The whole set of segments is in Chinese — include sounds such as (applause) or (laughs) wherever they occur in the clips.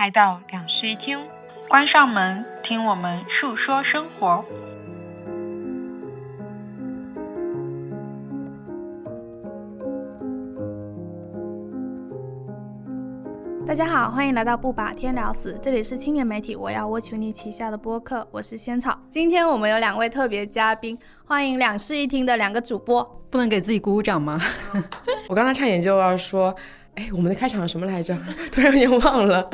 来到两室一厅，关上门，听我们述说生活。大家好，欢迎来到不把天聊死，这里是青年媒体我要我求你旗下的播客，我是仙草。今天我们有两位特别嘉宾，欢迎两室一厅的两个主播。不能给自己鼓鼓掌吗？(laughs) 我刚才差点就要说，哎，我们的开场什么来着？(laughs) 突然有点忘了。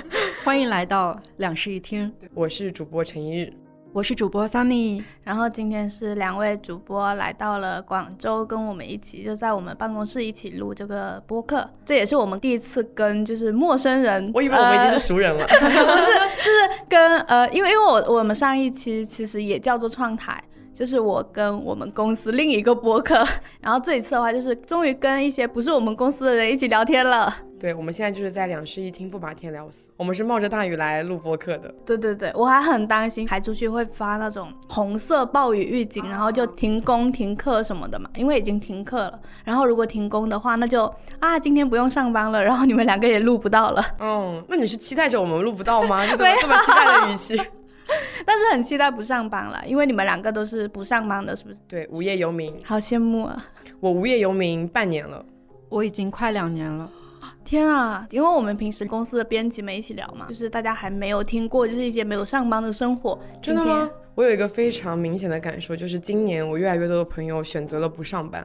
欢迎来到两室一厅，我是主播陈一日。我是主播 Sunny，然后今天是两位主播来到了广州，跟我们一起就在我们办公室一起录这个播客，这也是我们第一次跟就是陌生人，我以为我们已经是熟人了，(laughs) 不是，就是跟呃，因为因为我我们上一期其实也叫做创台。就是我跟我们公司另一个播客，(laughs) 然后这一次的话，就是终于跟一些不是我们公司的人一起聊天了。对，我们现在就是在两室一厅，不把天聊死。我们是冒着大雨来录播客的。对对对，我还很担心还出去会发那种红色暴雨预警，然后就停工停课什么的嘛，因为已经停课了。然后如果停工的话，那就啊，今天不用上班了，(laughs) 然后你们两个也录不到了。嗯，那你是期待着我们录不到吗？(laughs) 你怎么这么期待的语气？(laughs) 但是很期待不上班了，因为你们两个都是不上班的，是不是？对，无业游民，好羡慕啊！我无业游民半年了，我已经快两年了。天啊！因为我们平时公司的编辑们一起聊嘛，就是大家还没有听过，就是一些没有上班的生活。真的吗？我有一个非常明显的感受，就是今年我越来越多的朋友选择了不上班。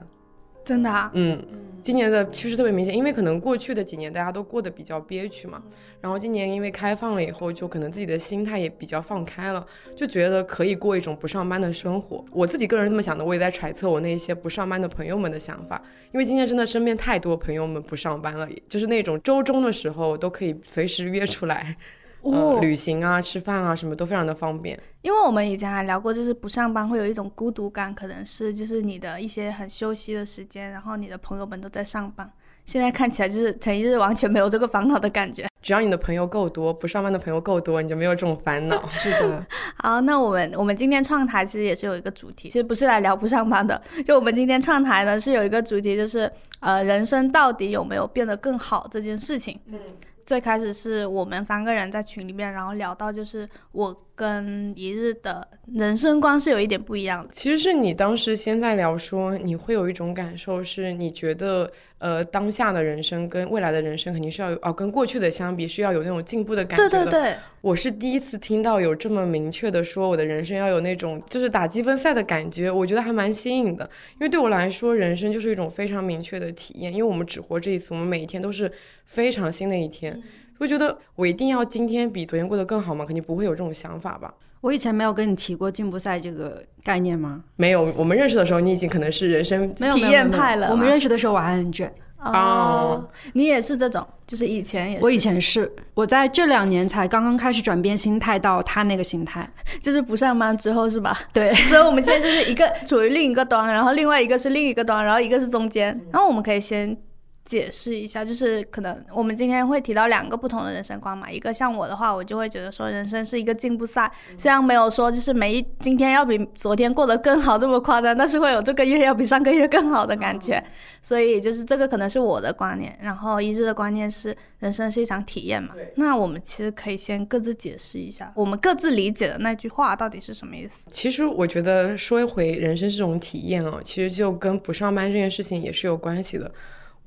真的啊，嗯，今年的趋势特别明显，因为可能过去的几年大家都过得比较憋屈嘛，然后今年因为开放了以后，就可能自己的心态也比较放开了，就觉得可以过一种不上班的生活。我自己个人这么想的，我也在揣测我那些不上班的朋友们的想法，因为今天真的身边太多朋友们不上班了，就是那种周中的时候都可以随时约出来。哦，旅行啊，吃饭啊，什么都非常的方便。因为我们以前还聊过，就是不上班会有一种孤独感，可能是就是你的一些很休息的时间，然后你的朋友们都在上班。现在看起来就是陈一日完全没有这个烦恼的感觉。只要你的朋友够多，不上班的朋友够多，你就没有这种烦恼。(laughs) 是的。(laughs) 好，那我们我们今天创台其实也是有一个主题，其实不是来聊不上班的。就我们今天创台呢是有一个主题，就是呃人生到底有没有变得更好这件事情。嗯。最开始是我们三个人在群里面，然后聊到就是我跟一日的人生观是有一点不一样的。其实是你当时先在聊说，你会有一种感受，是你觉得呃当下的人生跟未来的人生肯定是要有哦，跟过去的相比是要有那种进步的感觉的。对对对，我是第一次听到有这么明确的说，我的人生要有那种就是打积分赛的感觉，我觉得还蛮新颖的。因为对我来说，人生就是一种非常明确的体验，因为我们只活这一次，我们每一天都是非常新的一天。会觉得我一定要今天比昨天过得更好吗？肯定不会有这种想法吧。我以前没有跟你提过进步赛这个概念吗？没有，我们认识的时候你已经可能是人生体验派了。我们认识的时候我还很卷哦，你也是这种，就是以前也是。我以前是，我在这两年才刚刚开始转变心态到他那个心态，(laughs) 就是不上班之后是吧？对。(laughs) 所以我们现在就是一个处于另一个端，然后另外一个是另一个端，然后一个是中间，然后我们可以先。解释一下，就是可能我们今天会提到两个不同的人生观嘛。一个像我的话，我就会觉得说，人生是一个进步赛。虽然没有说就是每一今天要比昨天过得更好这么夸张，但是会有这个月要比上个月更好的感觉。所以就是这个可能是我的观念。然后一致的观念是，人生是一场体验嘛。那我们其实可以先各自解释一下，我们各自理解的那句话到底是什么意思。其实我觉得说一回人生这种体验哦，其实就跟不上班这件事情也是有关系的。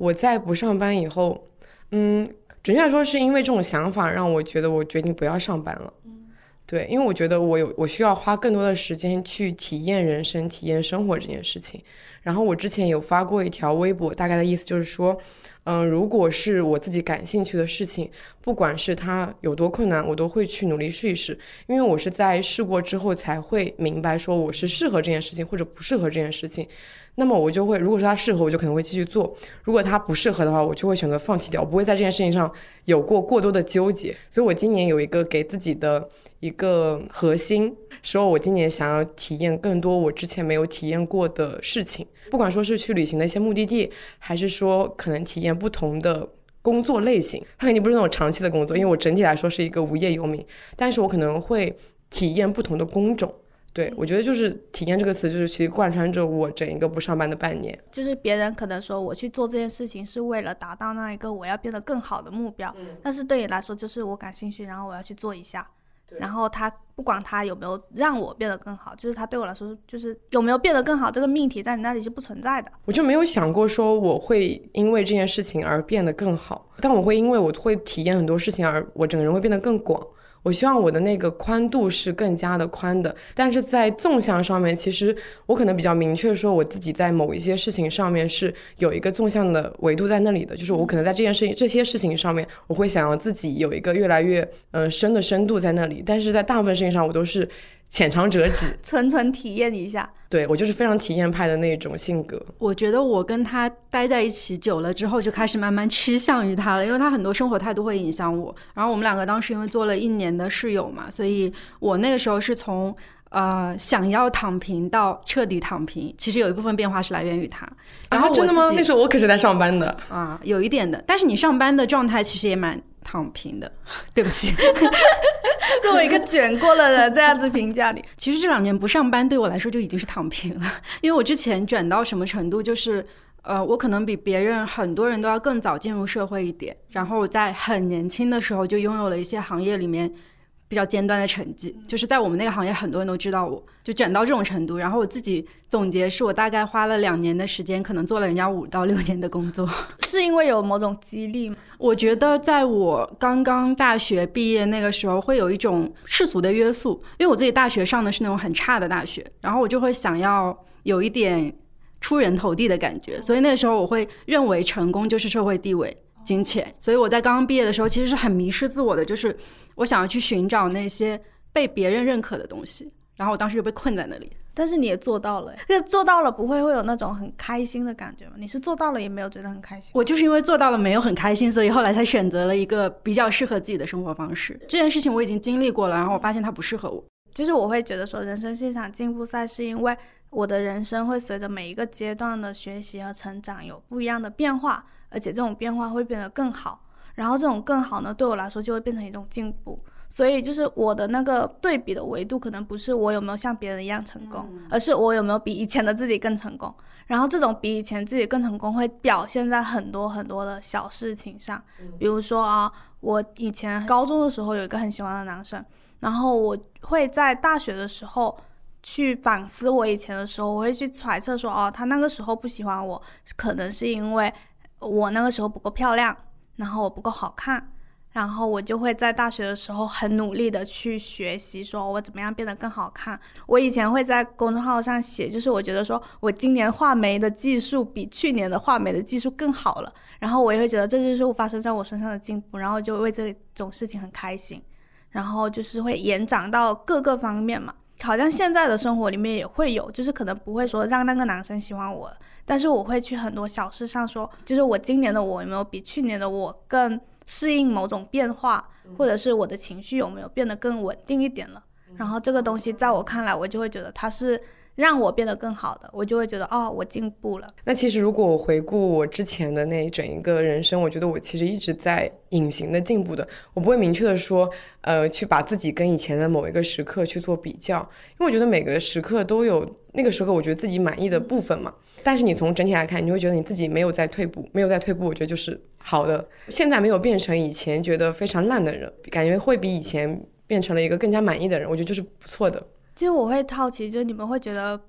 我在不上班以后，嗯，准确来说是因为这种想法让我觉得我决定不要上班了。对，因为我觉得我有我需要花更多的时间去体验人生、体验生活这件事情。然后我之前有发过一条微博，大概的意思就是说，嗯，如果是我自己感兴趣的事情，不管是它有多困难，我都会去努力试一试。因为我是在试过之后才会明白，说我是适合这件事情或者不适合这件事情。那么我就会，如果说它适合，我就可能会继续做；如果它不适合的话，我就会选择放弃掉。不会在这件事情上有过过多的纠结。所以我今年有一个给自己的一个核心，说我今年想要体验更多我之前没有体验过的事情，不管说是去旅行的一些目的地，还是说可能体验不同的工作类型。它肯定不是那种长期的工作，因为我整体来说是一个无业游民，但是我可能会体验不同的工种。对，我觉得就是体验这个词，就是其实贯穿着我整一个不上班的半年。就是别人可能说我去做这件事情是为了达到那一个我要变得更好的目标，但是对你来说就是我感兴趣，然后我要去做一下。然后他不管他有没有让我变得更好，就是他对我来说就是有没有变得更好这个命题在你那里是不存在的。我就没有想过说我会因为这件事情而变得更好，但我会因为我会体验很多事情而我整个人会变得更广。我希望我的那个宽度是更加的宽的，但是在纵向上面，其实我可能比较明确说，我自己在某一些事情上面是有一个纵向的维度在那里的，就是我可能在这件事情、这些事情上面，我会想要自己有一个越来越嗯深的深度在那里，但是在大部分事情上，我都是。浅尝辄止，(laughs) 纯纯体验一下。对我就是非常体验派的那种性格。我觉得我跟他待在一起久了之后，就开始慢慢趋向于他了，因为他很多生活态度会影响我。然后我们两个当时因为做了一年的室友嘛，所以我那个时候是从呃想要躺平到彻底躺平，其实有一部分变化是来源于他。然后真的吗？那时候我可是在上班的啊，有一点的。但是你上班的状态其实也蛮。躺平的，(laughs) 对不起，(laughs) 作为一个卷过的人，这样子评价你。其实这两年不上班对我来说就已经是躺平了，(laughs) 因为我之前卷到什么程度，就是呃，我可能比别人很多人都要更早进入社会一点，然后在很年轻的时候就拥有了一些行业里面。比较尖端的成绩，就是在我们那个行业，很多人都知道我，就卷到这种程度。然后我自己总结，是我大概花了两年的时间，可能做了人家五到六年的工作。(laughs) 是因为有某种激励吗？我觉得在我刚刚大学毕业那个时候，会有一种世俗的约束，因为我自己大学上的是那种很差的大学，然后我就会想要有一点出人头地的感觉，所以那个时候我会认为成功就是社会地位。金钱，所以我在刚刚毕业的时候，其实是很迷失自我的，就是我想要去寻找那些被别人认可的东西，然后我当时就被困在那里。但是你也做到了，那做到了不会会有那种很开心的感觉吗？你是做到了也没有觉得很开心？我就是因为做到了没有很开心，所以后来才选择了一个比较适合自己的生活方式。这件事情我已经经历过了，然后我发现它不适合我。就是我会觉得说，人生是一场进步赛，是因为我的人生会随着每一个阶段的学习和成长有不一样的变化。而且这种变化会变得更好，然后这种更好呢，对我来说就会变成一种进步。所以就是我的那个对比的维度，可能不是我有没有像别人一样成功，而是我有没有比以前的自己更成功。然后这种比以前自己更成功，会表现在很多很多的小事情上。比如说啊，我以前高中的时候有一个很喜欢的男生，然后我会在大学的时候去反思我以前的时候，我会去揣测说，哦，他那个时候不喜欢我，可能是因为。我那个时候不够漂亮，然后我不够好看，然后我就会在大学的时候很努力的去学习，说我怎么样变得更好看。我以前会在公众号上写，就是我觉得说我今年画眉的技术比去年的画眉的技术更好了，然后我也会觉得这就是发生在我身上的进步，然后就为这种事情很开心，然后就是会延展到各个方面嘛。好像现在的生活里面也会有，就是可能不会说让那个男生喜欢我。但是我会去很多小事上说，就是我今年的我有没有比去年的我更适应某种变化，或者是我的情绪有没有变得更稳定一点了。然后这个东西在我看来，我就会觉得它是。让我变得更好的，我就会觉得哦，我进步了。那其实如果我回顾我之前的那一整一个人生，我觉得我其实一直在隐形的进步的。我不会明确的说，呃，去把自己跟以前的某一个时刻去做比较，因为我觉得每个时刻都有那个时候我觉得自己满意的部分嘛。但是你从整体来看，你会觉得你自己没有在退步，没有在退步，我觉得就是好的。现在没有变成以前觉得非常烂的人，感觉会比以前变成了一个更加满意的人，我觉得就是不错的。其实我会好奇，就是你们会觉得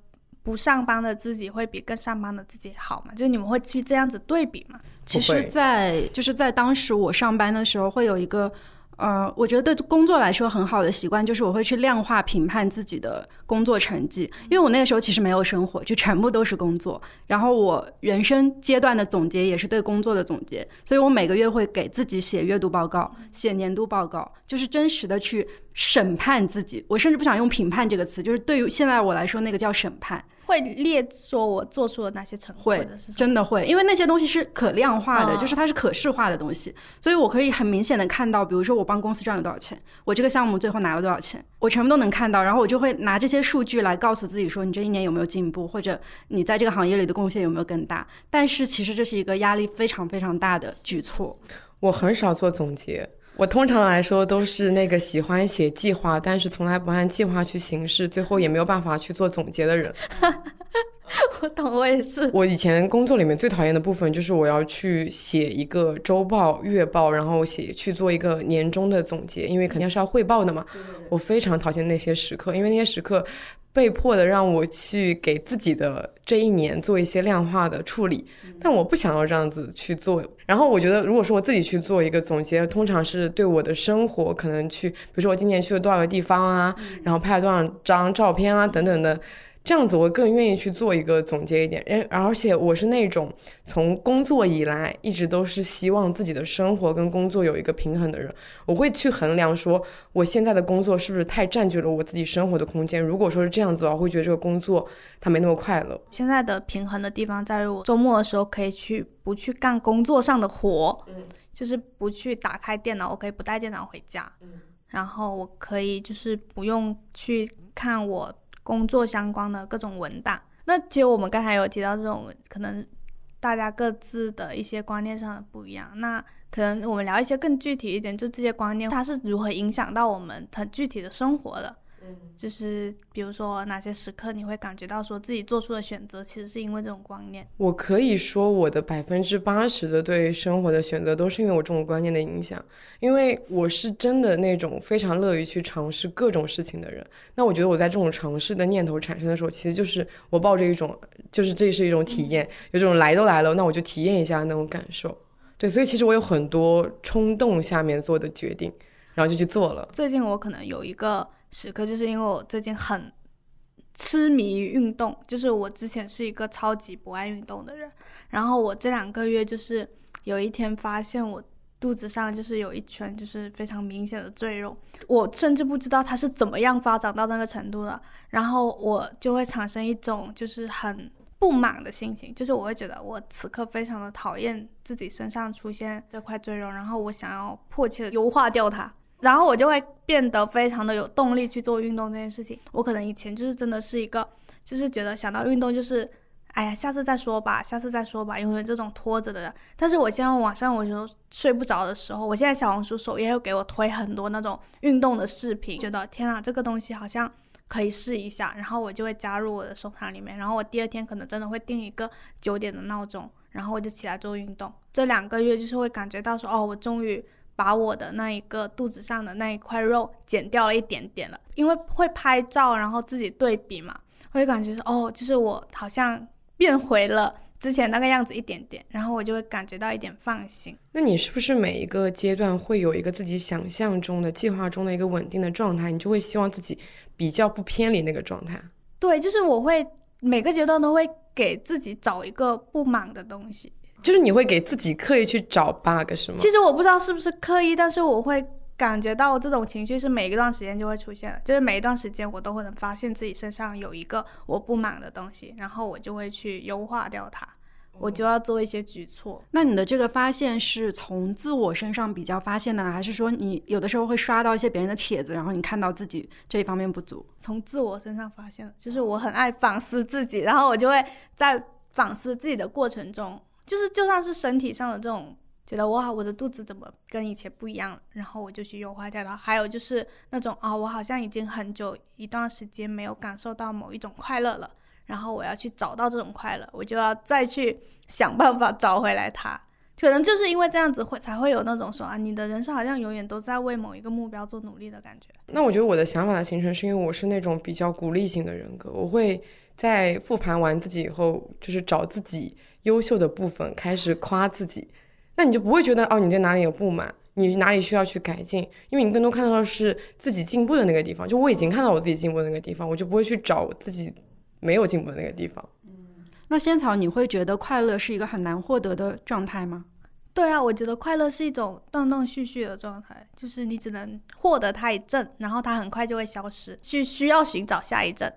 不上班的自己会比更上班的自己好吗？就是你们会去这样子对比吗？其实，在就是在当时我上班的时候，会有一个。呃，我觉得对工作来说很好的习惯就是我会去量化评判自己的工作成绩，因为我那个时候其实没有生活，就全部都是工作。然后我人生阶段的总结也是对工作的总结，所以我每个月会给自己写月度报告、写年度报告，就是真实的去审判自己。我甚至不想用评判这个词，就是对于现在我来说，那个叫审判。会列说我做出了哪些成会真的会，因为那些东西是可量化的，就是它是可视化的东西，所以我可以很明显的看到，比如说我帮公司赚了多少钱，我这个项目最后拿了多少钱，我全部都能看到，然后我就会拿这些数据来告诉自己说，你这一年有没有进步，或者你在这个行业里的贡献有没有更大。但是其实这是一个压力非常非常大的举措。我很少做总结。我通常来说都是那个喜欢写计划，但是从来不按计划去行事，最后也没有办法去做总结的人。(laughs) 我懂，我也是。我以前工作里面最讨厌的部分就是我要去写一个周报、月报，然后写去做一个年终的总结，因为肯定是要汇报的嘛。我非常讨厌那些时刻，因为那些时刻被迫的让我去给自己的这一年做一些量化的处理，但我不想要这样子去做。然后我觉得，如果说我自己去做一个总结，通常是对我的生活可能去，比如说我今年去了多少个地方啊，然后拍了多少张照片啊，等等的。这样子我更愿意去做一个总结一点，而而且我是那种从工作以来一直都是希望自己的生活跟工作有一个平衡的人，我会去衡量说我现在的工作是不是太占据了我自己生活的空间。如果说是这样子，我会觉得这个工作它没那么快乐。现在的平衡的地方在于我周末的时候可以去不去干工作上的活，嗯，就是不去打开电脑，我可以不带电脑回家，嗯，然后我可以就是不用去看我。工作相关的各种文档，那其实我们刚才有提到这种可能大家各自的一些观念上的不一样，那可能我们聊一些更具体一点，就这些观念它是如何影响到我们很具体的生活的。就是比如说哪些时刻你会感觉到说自己做出的选择其实是因为这种观念？我可以说我的百分之八十的对生活的选择都是因为我这种观念的影响，因为我是真的那种非常乐于去尝试各种事情的人。那我觉得我在这种尝试的念头产生的时候，其实就是我抱着一种就是这是一种体验，有种来都来了，那我就体验一下那种感受。对，所以其实我有很多冲动下面做的决定，然后就去做了。最近我可能有一个。时刻就是因为我最近很痴迷于运动，就是我之前是一个超级不爱运动的人，然后我这两个月就是有一天发现我肚子上就是有一圈就是非常明显的赘肉，我甚至不知道它是怎么样发展到那个程度的，然后我就会产生一种就是很不满的心情，就是我会觉得我此刻非常的讨厌自己身上出现这块赘肉，然后我想要迫切的优化掉它。然后我就会变得非常的有动力去做运动这件事情。我可能以前就是真的是一个，就是觉得想到运动就是，哎呀，下次再说吧，下次再说吧，因为这种拖着的人。但是我现在晚上我就睡不着的时候，我现在小红书首页又给我推很多那种运动的视频，觉得天啊，这个东西好像可以试一下，然后我就会加入我的收藏里面。然后我第二天可能真的会定一个九点的闹钟，然后我就起来做运动。这两个月就是会感觉到说，哦，我终于。把我的那一个肚子上的那一块肉减掉了一点点了，因为会拍照，然后自己对比嘛，会感觉哦，就是我好像变回了之前那个样子一点点，然后我就会感觉到一点放心。那你是不是每一个阶段会有一个自己想象中的计划中的一个稳定的状态，你就会希望自己比较不偏离那个状态？对，就是我会每个阶段都会给自己找一个不满的东西。就是你会给自己刻意去找 bug 是吗？其实我不知道是不是刻意，但是我会感觉到这种情绪是每一段时间就会出现的，就是每一段时间我都会能发现自己身上有一个我不满的东西，然后我就会去优化掉它，我就要做一些举措。那你的这个发现是从自我身上比较发现呢，还是说你有的时候会刷到一些别人的帖子，然后你看到自己这一方面不足？从自我身上发现的，就是我很爱反思自己，然后我就会在反思自己的过程中。就是就算是身体上的这种觉得哇，我的肚子怎么跟以前不一样，然后我就去优化掉了。还有就是那种啊，我好像已经很久一段时间没有感受到某一种快乐了，然后我要去找到这种快乐，我就要再去想办法找回来它。可能就是因为这样子会才会有那种说啊，你的人生好像永远都在为某一个目标做努力的感觉。那我觉得我的想法的形成是因为我是那种比较鼓励型的人格，我会在复盘完自己以后，就是找自己。优秀的部分开始夸自己，那你就不会觉得哦，你对哪里有不满，你哪里需要去改进，因为你更多看到的是自己进步的那个地方。就我已经看到我自己进步的那个地方，我就不会去找自己没有进步的那个地方。嗯，那仙草，你会觉得快乐是一个很难获得的状态吗？对啊，我觉得快乐是一种断断续续的状态，就是你只能获得它一阵，然后它很快就会消失，去需要寻找下一阵。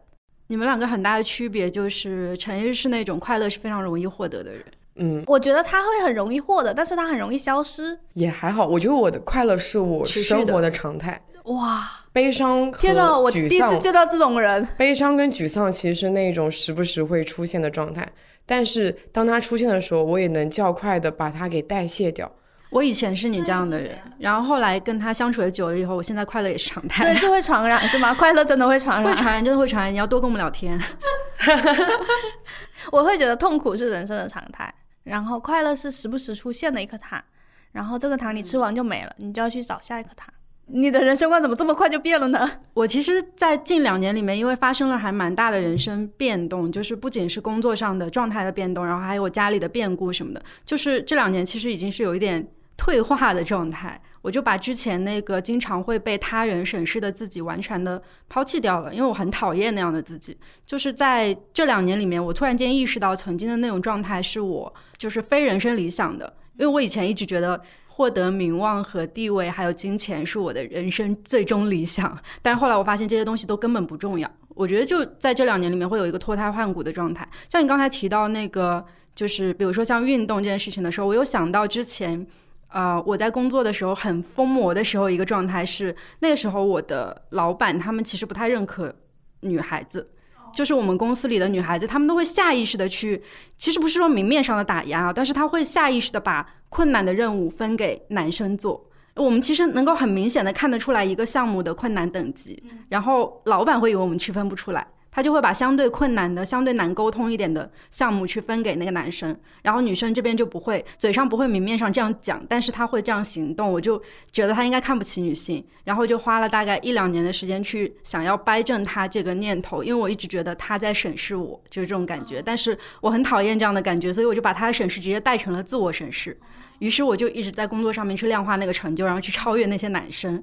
你们两个很大的区别就是，陈毅是那种快乐是非常容易获得的人。嗯，我觉得他会很容易获得，但是他很容易消失。也还好，我觉得我的快乐是我生活的常态。哇，悲伤天呐，我第一次见到这种人。悲伤跟沮丧其实是那种时不时会出现的状态，但是当他出现的时候，我也能较快的把它给代谢掉。我以前是你这样的人，然后后来跟他相处的久了以后，我现在快乐也是常态。所以是会传染是吗？(laughs) 快乐真的会传染？会传染，真的会传染。你要多跟我们聊天。(laughs) 我会觉得痛苦是人生的常态，然后快乐是时不时出现的一颗糖，然后这个糖你吃完就没了，你就要去找下一颗糖。你的人生观怎么这么快就变了呢？我其实，在近两年里面，因为发生了还蛮大的人生变动，就是不仅是工作上的状态的变动，然后还有家里的变故什么的，就是这两年其实已经是有一点退化的状态。我就把之前那个经常会被他人审视的自己完全的抛弃掉了，因为我很讨厌那样的自己。就是在这两年里面，我突然间意识到，曾经的那种状态是我就是非人生理想的，因为我以前一直觉得。获得名望和地位，还有金钱，是我的人生最终理想。但是后来我发现这些东西都根本不重要。我觉得就在这两年里面会有一个脱胎换骨的状态。像你刚才提到那个，就是比如说像运动这件事情的时候，我有想到之前，呃，我在工作的时候很疯魔的时候，一个状态是那个时候我的老板他们其实不太认可女孩子。就是我们公司里的女孩子，她们都会下意识的去，其实不是说明面上的打压啊，但是她会下意识的把困难的任务分给男生做。我们其实能够很明显的看得出来一个项目的困难等级，然后老板会以为我们区分不出来。他就会把相对困难的、相对难沟通一点的项目去分给那个男生，然后女生这边就不会，嘴上不会明面上这样讲，但是他会这样行动。我就觉得他应该看不起女性，然后就花了大概一两年的时间去想要掰正他这个念头，因为我一直觉得他在审视我，就是这种感觉。但是我很讨厌这样的感觉，所以我就把他的审视直接带成了自我审视。于是我就一直在工作上面去量化那个成就，然后去超越那些男生，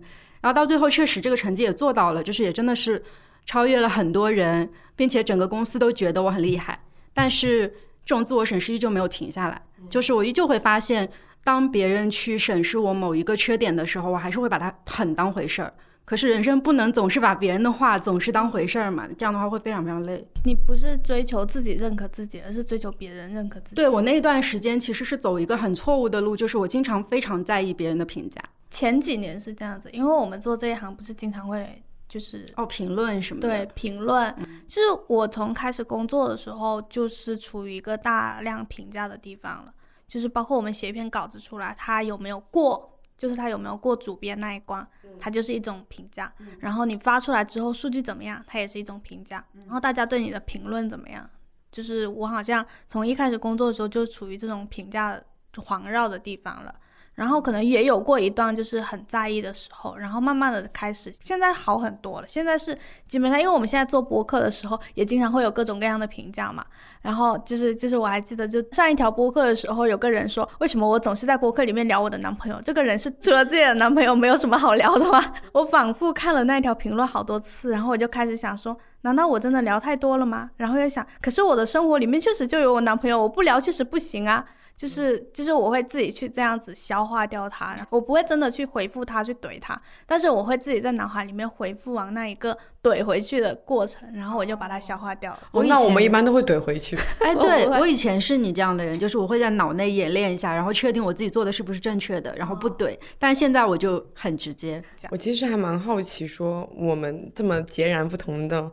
然后到最后确实这个成绩也做到了，就是也真的是。超越了很多人，并且整个公司都觉得我很厉害，但是这种自我审视依旧没有停下来。就是我依旧会发现，当别人去审视我某一个缺点的时候，我还是会把它很当回事儿。可是人生不能总是把别人的话总是当回事儿嘛，这样的话会非常非常累。你不是追求自己认可自己，而是追求别人认可自己。对我那段时间其实是走一个很错误的路，就是我经常非常在意别人的评价。前几年是这样子，因为我们做这一行不是经常会。就是哦，评论什么的。对，评论。就是我从开始工作的时候，就是处于一个大量评价的地方了。就是包括我们写一篇稿子出来，它有没有过，就是它有没有过主编那一关，它就是一种评价。然后你发出来之后，数据怎么样，它也是一种评价。然后大家对你的评论怎么样？就是我好像从一开始工作的时候就处于这种评价环绕的地方了。然后可能也有过一段就是很在意的时候，然后慢慢的开始，现在好很多了。现在是基本上，因为我们现在做播客的时候，也经常会有各种各样的评价嘛。然后就是就是我还记得，就上一条播客的时候，有个人说，为什么我总是在播客里面聊我的男朋友？这个人是除了自己的男朋友没有什么好聊的吗？(laughs) 我反复看了那条评论好多次，然后我就开始想说，难道我真的聊太多了吗？然后又想，可是我的生活里面确实就有我男朋友，我不聊确实不行啊。就是就是我会自己去这样子消化掉它，我不会真的去回复他去怼他，但是我会自己在脑海里面回复完那一个怼回去的过程，然后我就把它消化掉了。哦，那我们一般都会怼回去。(laughs) 哎，对我以前是你这样的人，就是我会在脑内演练一下，然后确定我自己做的是不是正确的，然后不怼。但现在我就很直接。我其实还蛮好奇，说我们这么截然不同的。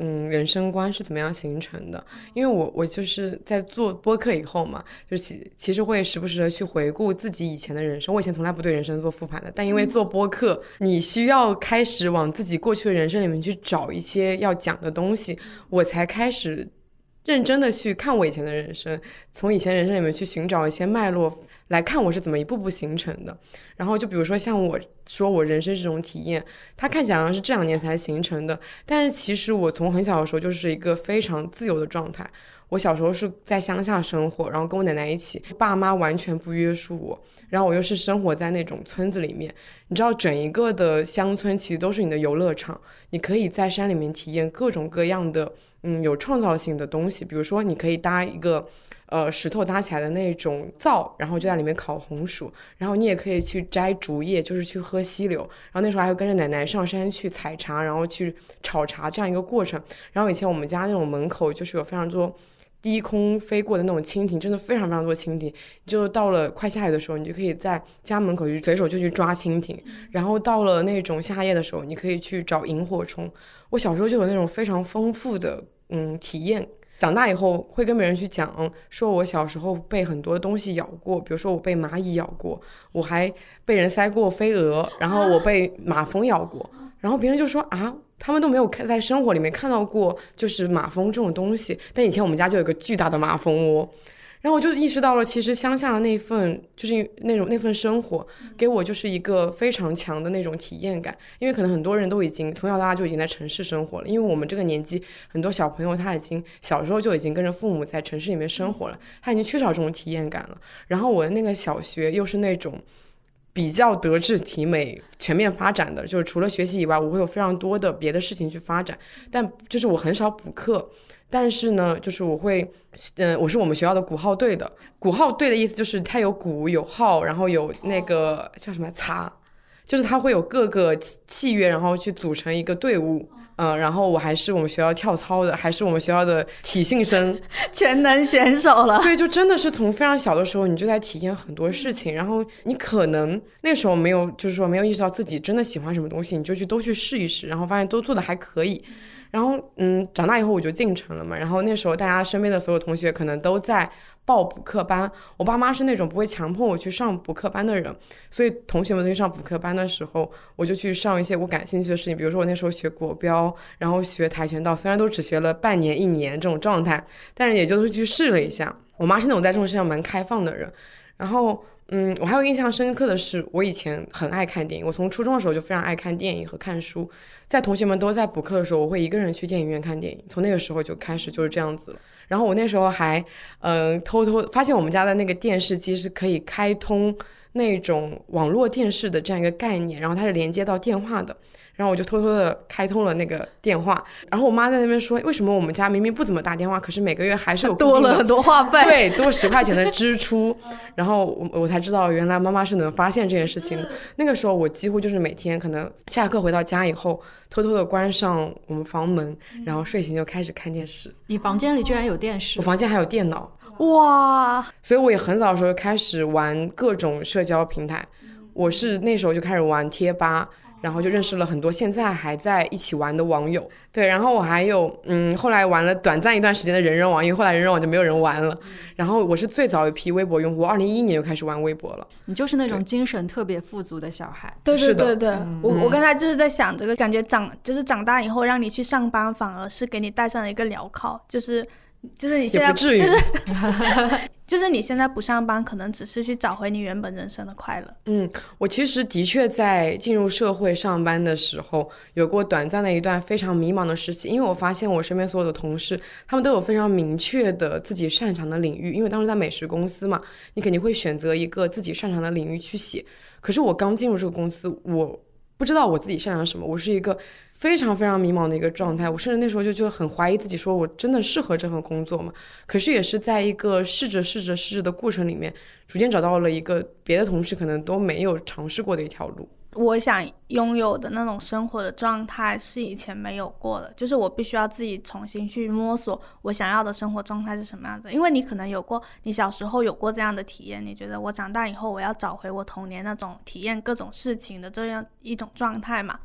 嗯，人生观是怎么样形成的？因为我我就是在做播客以后嘛，就其其实会时不时的去回顾自己以前的人生。我以前从来不对人生做复盘的，但因为做播客，你需要开始往自己过去的人生里面去找一些要讲的东西，我才开始认真的去看我以前的人生，从以前人生里面去寻找一些脉络。来看我是怎么一步步形成的，然后就比如说像我说我人生这种体验，它看起来好像是这两年才形成的，但是其实我从很小的时候就是一个非常自由的状态。我小时候是在乡下生活，然后跟我奶奶一起，爸妈完全不约束我，然后我又是生活在那种村子里面，你知道整一个的乡村其实都是你的游乐场，你可以在山里面体验各种各样的嗯有创造性的东西，比如说你可以搭一个。呃，石头搭起来的那种灶，然后就在里面烤红薯，然后你也可以去摘竹叶，就是去喝溪流，然后那时候还会跟着奶奶上山去采茶，然后去炒茶这样一个过程。然后以前我们家那种门口就是有非常多低空飞过的那种蜻蜓，真的非常非常多蜻蜓。就到了快下雨的时候，你就可以在家门口就随手就去抓蜻蜓。然后到了那种夏夜的时候，你可以去找萤火虫。我小时候就有那种非常丰富的嗯体验。长大以后会跟别人去讲，说我小时候被很多东西咬过，比如说我被蚂蚁咬过，我还被人塞过飞蛾，然后我被马蜂咬过，然后别人就说啊，他们都没有看在生活里面看到过就是马蜂这种东西，但以前我们家就有个巨大的马蜂窝。然后我就意识到了，其实乡下的那份就是那种那份生活，给我就是一个非常强的那种体验感。因为可能很多人都已经从小到大就已经在城市生活了，因为我们这个年纪，很多小朋友他已经小时候就已经跟着父母在城市里面生活了，他已经缺少这种体验感了。然后我的那个小学又是那种比较德智体美全面发展的，就是除了学习以外，我会有非常多的别的事情去发展，但就是我很少补课。但是呢，就是我会，嗯，我是我们学校的鼓号队的。鼓号队的意思就是它有鼓有号，然后有那个叫什么擦，就是它会有各个器乐，然后去组成一个队伍。嗯，然后我还是我们学校跳操的，还是我们学校的体训生，(laughs) 全能选手了。对，就真的是从非常小的时候，你就在体验很多事情。然后你可能那时候没有，就是说没有意识到自己真的喜欢什么东西，你就去都去试一试，然后发现都做的还可以。然后，嗯，长大以后我就进城了嘛。然后那时候大家身边的所有同学可能都在报补课班，我爸妈是那种不会强迫我去上补课班的人，所以同学们去上补课班的时候，我就去上一些我感兴趣的事情。比如说我那时候学国标，然后学跆拳道，虽然都只学了半年一年这种状态，但是也就是去试了一下。我妈是那种在这种事上蛮开放的人，然后。嗯，我还有印象深刻的是，我以前很爱看电影。我从初中的时候就非常爱看电影和看书，在同学们都在补课的时候，我会一个人去电影院看电影。从那个时候就开始就是这样子了。然后我那时候还，嗯，偷偷发现我们家的那个电视机是可以开通那种网络电视的这样一个概念，然后它是连接到电话的。然后我就偷偷的开通了那个电话，然后我妈在那边说，为什么我们家明明不怎么打电话，可是每个月还是有多了很多话费，(laughs) 对，多十块钱的支出。然后我我才知道，原来妈妈是能发现这件事情的。那个时候我几乎就是每天可能下课回到家以后，偷偷的关上我们房门，然后睡醒就开始看电视。你房间里居然有电视？我房间还有电脑，哇！所以我也很早的时候开始玩各种社交平台，我是那时候就开始玩贴吧。然后就认识了很多现在还在一起玩的网友，对，然后我还有，嗯，后来玩了短暂一段时间的人人网，因为后来人人网就没有人玩了。然后我是最早一批微博用户，二零一一年就开始玩微博了。你就是那种精神特别富足的小孩。对对对对，我我刚才就是在想这个，感觉长就是长大以后让你去上班，反而是给你带上了一个镣铐，就是。就是你现在就是，(laughs) 就是你现在不上班，可能只是去找回你原本人生的快乐。嗯，我其实的确在进入社会上班的时候，有过短暂的一段非常迷茫的时期，因为我发现我身边所有的同事，他们都有非常明确的自己擅长的领域。因为当时在美食公司嘛，你肯定会选择一个自己擅长的领域去写。可是我刚进入这个公司，我不知道我自己擅长什么，我是一个。非常非常迷茫的一个状态，我甚至那时候就就很怀疑自己，说我真的适合这份工作吗？可是也是在一个试着试着试着的过程里面，逐渐找到了一个别的同事可能都没有尝试过的一条路。我想拥有的那种生活的状态是以前没有过的，就是我必须要自己重新去摸索我想要的生活状态是什么样子。因为你可能有过，你小时候有过这样的体验，你觉得我长大以后我要找回我童年那种体验各种事情的这样一种状态嘛？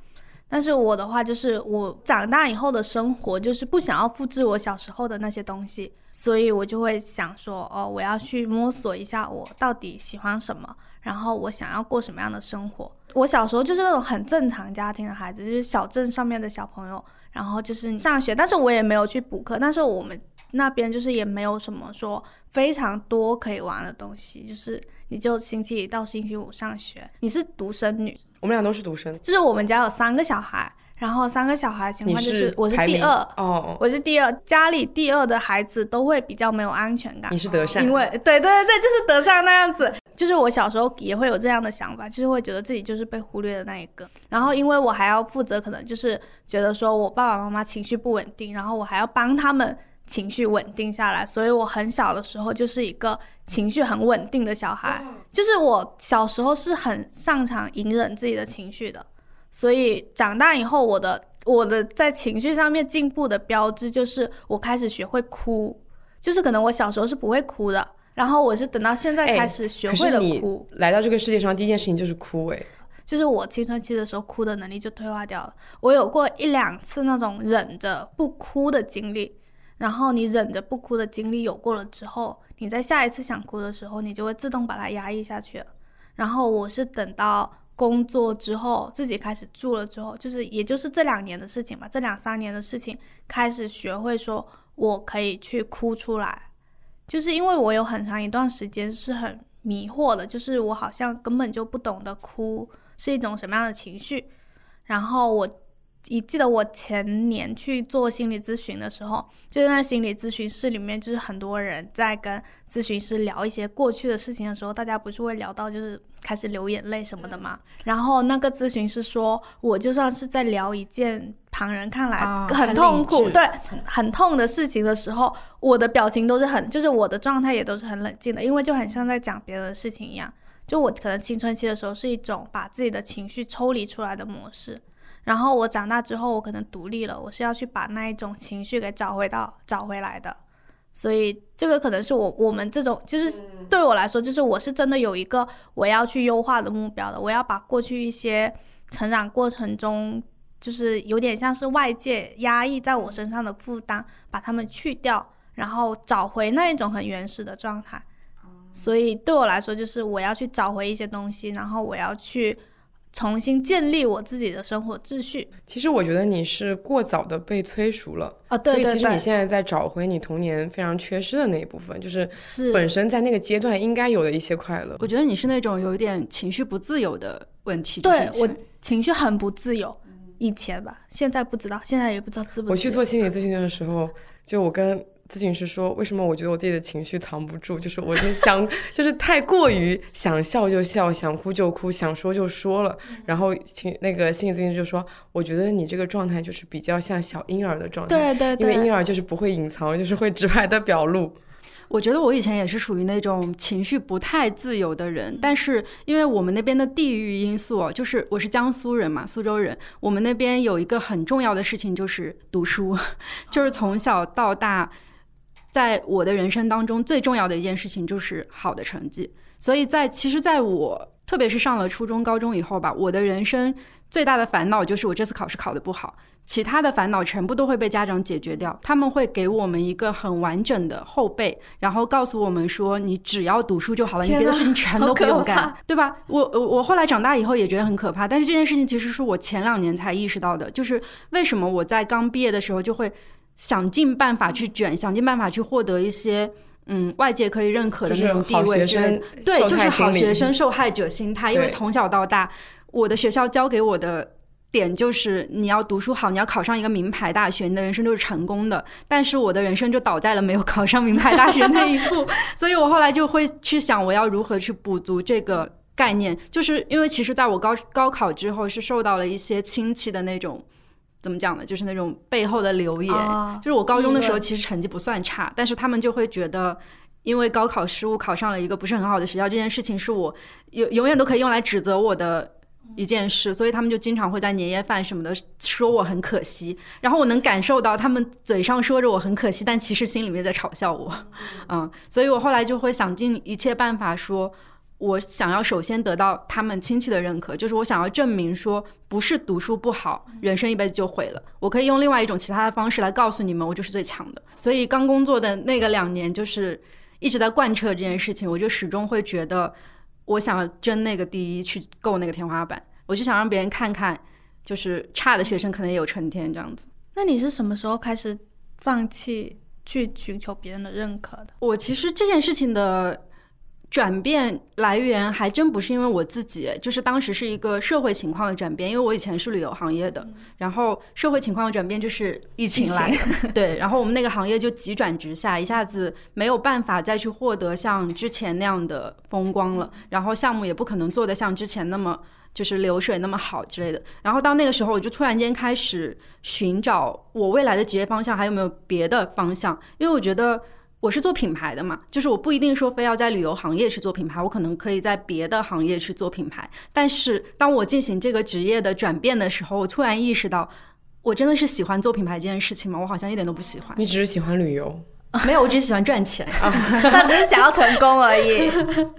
但是我的话就是，我长大以后的生活就是不想要复制我小时候的那些东西，所以我就会想说，哦，我要去摸索一下我到底喜欢什么，然后我想要过什么样的生活。我小时候就是那种很正常家庭的孩子，就是小镇上面的小朋友，然后就是上学，但是我也没有去补课，但是我们那边就是也没有什么说非常多可以玩的东西，就是你就星期一到星期五上学。你是独生女。我们俩都是独生，就是我们家有三个小孩，然后三个小孩情况就是我是第二哦，我是第二，家里第二的孩子都会比较没有安全感。你是德善，因为对对对对，就是德善那样子，就是我小时候也会有这样的想法，就是会觉得自己就是被忽略的那一个。然后因为我还要负责，可能就是觉得说我爸爸妈妈情绪不稳定，然后我还要帮他们。情绪稳定下来，所以我很小的时候就是一个情绪很稳定的小孩，就是我小时候是很擅长隐忍自己的情绪的，所以长大以后，我的我的在情绪上面进步的标志就是我开始学会哭，就是可能我小时候是不会哭的，然后我是等到现在开始学会了哭。来到这个世界上第一件事情就是哭，哎，就是我青春期的时候哭的能力就退化掉了，我有过一两次那种忍着不哭的经历。然后你忍着不哭的经历有过了之后，你在下一次想哭的时候，你就会自动把它压抑下去。然后我是等到工作之后，自己开始住了之后，就是也就是这两年的事情吧，这两三年的事情，开始学会说我可以去哭出来，就是因为我有很长一段时间是很迷惑的，就是我好像根本就不懂得哭是一种什么样的情绪，然后我。你记得我前年去做心理咨询的时候，就在心理咨询室里面，就是很多人在跟咨询师聊一些过去的事情的时候，大家不是会聊到就是开始流眼泪什么的嘛？然后那个咨询师说，我就算是在聊一件旁人看来很痛苦、对很痛的事情的时候，我的表情都是很，就是我的状态也都是很冷静的，因为就很像在讲别的事情一样。就我可能青春期的时候是一种把自己的情绪抽离出来的模式。然后我长大之后，我可能独立了，我是要去把那一种情绪给找回到找回来的，所以这个可能是我我们这种，就是对我来说，就是我是真的有一个我要去优化的目标的，我要把过去一些成长过程中，就是有点像是外界压抑在我身上的负担，把它们去掉，然后找回那一种很原始的状态。所以对我来说，就是我要去找回一些东西，然后我要去。重新建立我自己的生活秩序。其实我觉得你是过早的被催熟了啊，对对对。所以其实你现在在找回你童年非常缺失的那一部分，就是是本身在那个阶段应该有的一些快乐。我觉得你是那种有一点情绪不自由的问题。对我情绪很不自由，以前吧，现在不知道，现在也不知道自不。我去做心理咨询的时候，就我跟。咨询师说：“为什么我觉得我自己的情绪藏不住？就是我是想，就是太过于想笑就笑，想哭就哭，想说就说了。然后请那个心理咨询师就说：我觉得你这个状态就是比较像小婴儿的状态，对对，因为婴儿就是不会隐藏，就是会直白的表露。我觉得我以前也是属于那种情绪不太自由的人，但是因为我们那边的地域因素，就是我是江苏人嘛，苏州人，我们那边有一个很重要的事情就是读书，(laughs) 就是从小到大。”在我的人生当中，最重要的一件事情就是好的成绩。所以在其实，在我特别是上了初中、高中以后吧，我的人生最大的烦恼就是我这次考试考得不好，其他的烦恼全部都会被家长解决掉。他们会给我们一个很完整的后背，然后告诉我们说：“你只要读书就好了，你别的事情全都不用干，对吧？”我我我后来长大以后也觉得很可怕，但是这件事情其实是我前两年才意识到的，就是为什么我在刚毕业的时候就会。想尽办法去卷，想尽办法去获得一些嗯外界可以认可的那种地位，对，就是好学生受害者心态。因为从小到大，我的学校教给我的点就是你要读书好，你要考上一个名牌大学，你的人生就是成功的。但是我的人生就倒在了没有考上名牌大学那一步，(laughs) 所以我后来就会去想，我要如何去补足这个概念，就是因为其实在我高高考之后是受到了一些亲戚的那种。怎么讲呢？就是那种背后的流言。就是我高中的时候其实成绩不算差，但是他们就会觉得，因为高考失误考上了一个不是很好的学校，这件事情是我永永远都可以用来指责我的一件事，所以他们就经常会在年夜饭什么的说我很可惜。然后我能感受到他们嘴上说着我很可惜，但其实心里面在嘲笑我。嗯，所以我后来就会想尽一切办法说。我想要首先得到他们亲戚的认可，就是我想要证明说，不是读书不好，人生一辈子就毁了。我可以用另外一种其他的方式来告诉你们，我就是最强的。所以刚工作的那个两年，就是一直在贯彻这件事情。我就始终会觉得，我想要争那个第一，去够那个天花板。我就想让别人看看，就是差的学生可能也有春天这样子。那你是什么时候开始放弃去寻求别人的认可的？我其实这件事情的。转变来源还真不是因为我自己，就是当时是一个社会情况的转变。因为我以前是旅游行业的，然后社会情况的转变就是疫情来的，(laughs) 对，然后我们那个行业就急转直下，一下子没有办法再去获得像之前那样的风光了，然后项目也不可能做得像之前那么就是流水那么好之类的。然后到那个时候，我就突然间开始寻找我未来的职业方向还有没有别的方向，因为我觉得。我是做品牌的嘛，就是我不一定说非要在旅游行业去做品牌，我可能可以在别的行业去做品牌。但是当我进行这个职业的转变的时候，我突然意识到，我真的是喜欢做品牌这件事情吗？我好像一点都不喜欢。你只是喜欢旅游？没有，我只是喜欢赚钱，(laughs) 他只是想要成功而已。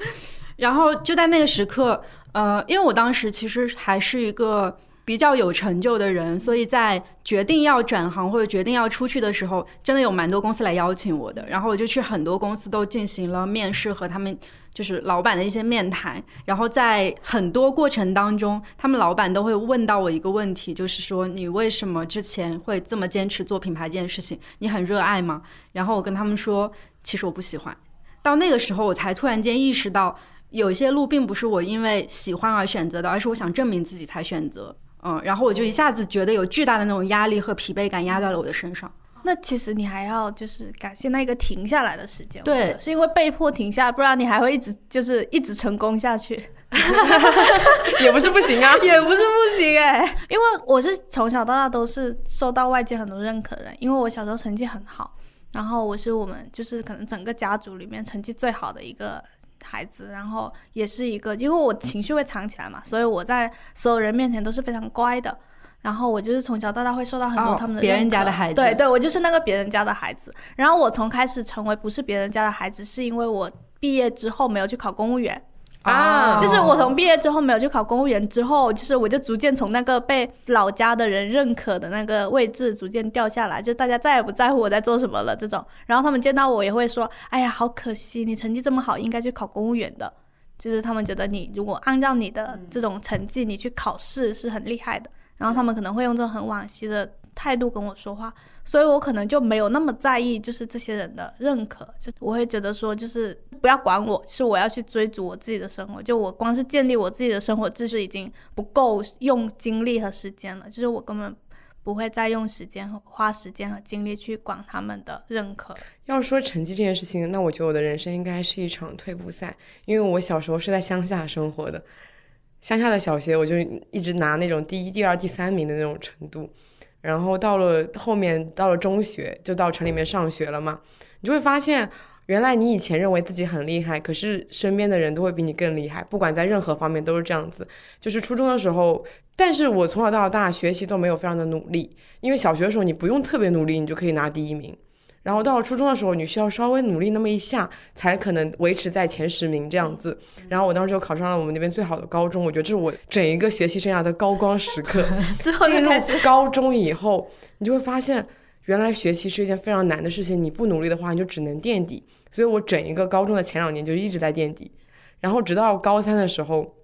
(laughs) 然后就在那个时刻，呃，因为我当时其实还是一个。比较有成就的人，所以在决定要转行或者决定要出去的时候，真的有蛮多公司来邀请我的。然后我就去很多公司都进行了面试和他们就是老板的一些面谈。然后在很多过程当中，他们老板都会问到我一个问题，就是说你为什么之前会这么坚持做品牌这件事情？你很热爱吗？然后我跟他们说，其实我不喜欢。到那个时候，我才突然间意识到。有些路并不是我因为喜欢而选择的，而是我想证明自己才选择。嗯，然后我就一下子觉得有巨大的那种压力和疲惫感压在了我的身上。那其实你还要就是感谢那个停下来的时间，对，是因为被迫停下，不然你还会一直就是一直成功下去。(laughs) (laughs) 也不是不行啊，(laughs) 也不是不行哎，因为我是从小到大都是受到外界很多认可的人，因为我小时候成绩很好，然后我是我们就是可能整个家族里面成绩最好的一个。孩子，然后也是一个，因为我情绪会藏起来嘛，所以我在所有人面前都是非常乖的。然后我就是从小到大会受到很多他们的别人家的孩子，对对，我就是那个别人家的孩子。然后我从开始成为不是别人家的孩子，是因为我毕业之后没有去考公务员。啊，就是我从毕业之后没有去考公务员之后，就是我就逐渐从那个被老家的人认可的那个位置逐渐掉下来，就大家再也不在乎我在做什么了这种。然后他们见到我也会说：“哎呀，好可惜，你成绩这么好，应该去考公务员的。”就是他们觉得你如果按照你的这种成绩，你去考试是很厉害的。然后他们可能会用这种很惋惜的态度跟我说话。所以我可能就没有那么在意，就是这些人的认可，就我会觉得说，就是不要管我，是我要去追逐我自己的生活。就我光是建立我自己的生活秩序已经不够用精力和时间了，就是我根本不会再用时间和花时间和精力去管他们的认可。要说成绩这件事情，那我觉得我的人生应该是一场退步赛，因为我小时候是在乡下生活的，乡下的小学我就一直拿那种第一、第二、第三名的那种程度。然后到了后面，到了中学，就到城里面上学了嘛。你就会发现，原来你以前认为自己很厉害，可是身边的人都会比你更厉害，不管在任何方面都是这样子。就是初中的时候，但是我从小到大学习都没有非常的努力，因为小学的时候你不用特别努力，你就可以拿第一名。然后到了初中的时候，你需要稍微努力那么一下，才可能维持在前十名这样子。然后我当时就考上了我们那边最好的高中，我觉得这是我整一个学习生涯的高光时刻。(laughs) 之后进入高中以后，你就会发现，原来学习是一件非常难的事情。你不努力的话，你就只能垫底。所以我整一个高中的前两年就一直在垫底，然后直到高三的时候，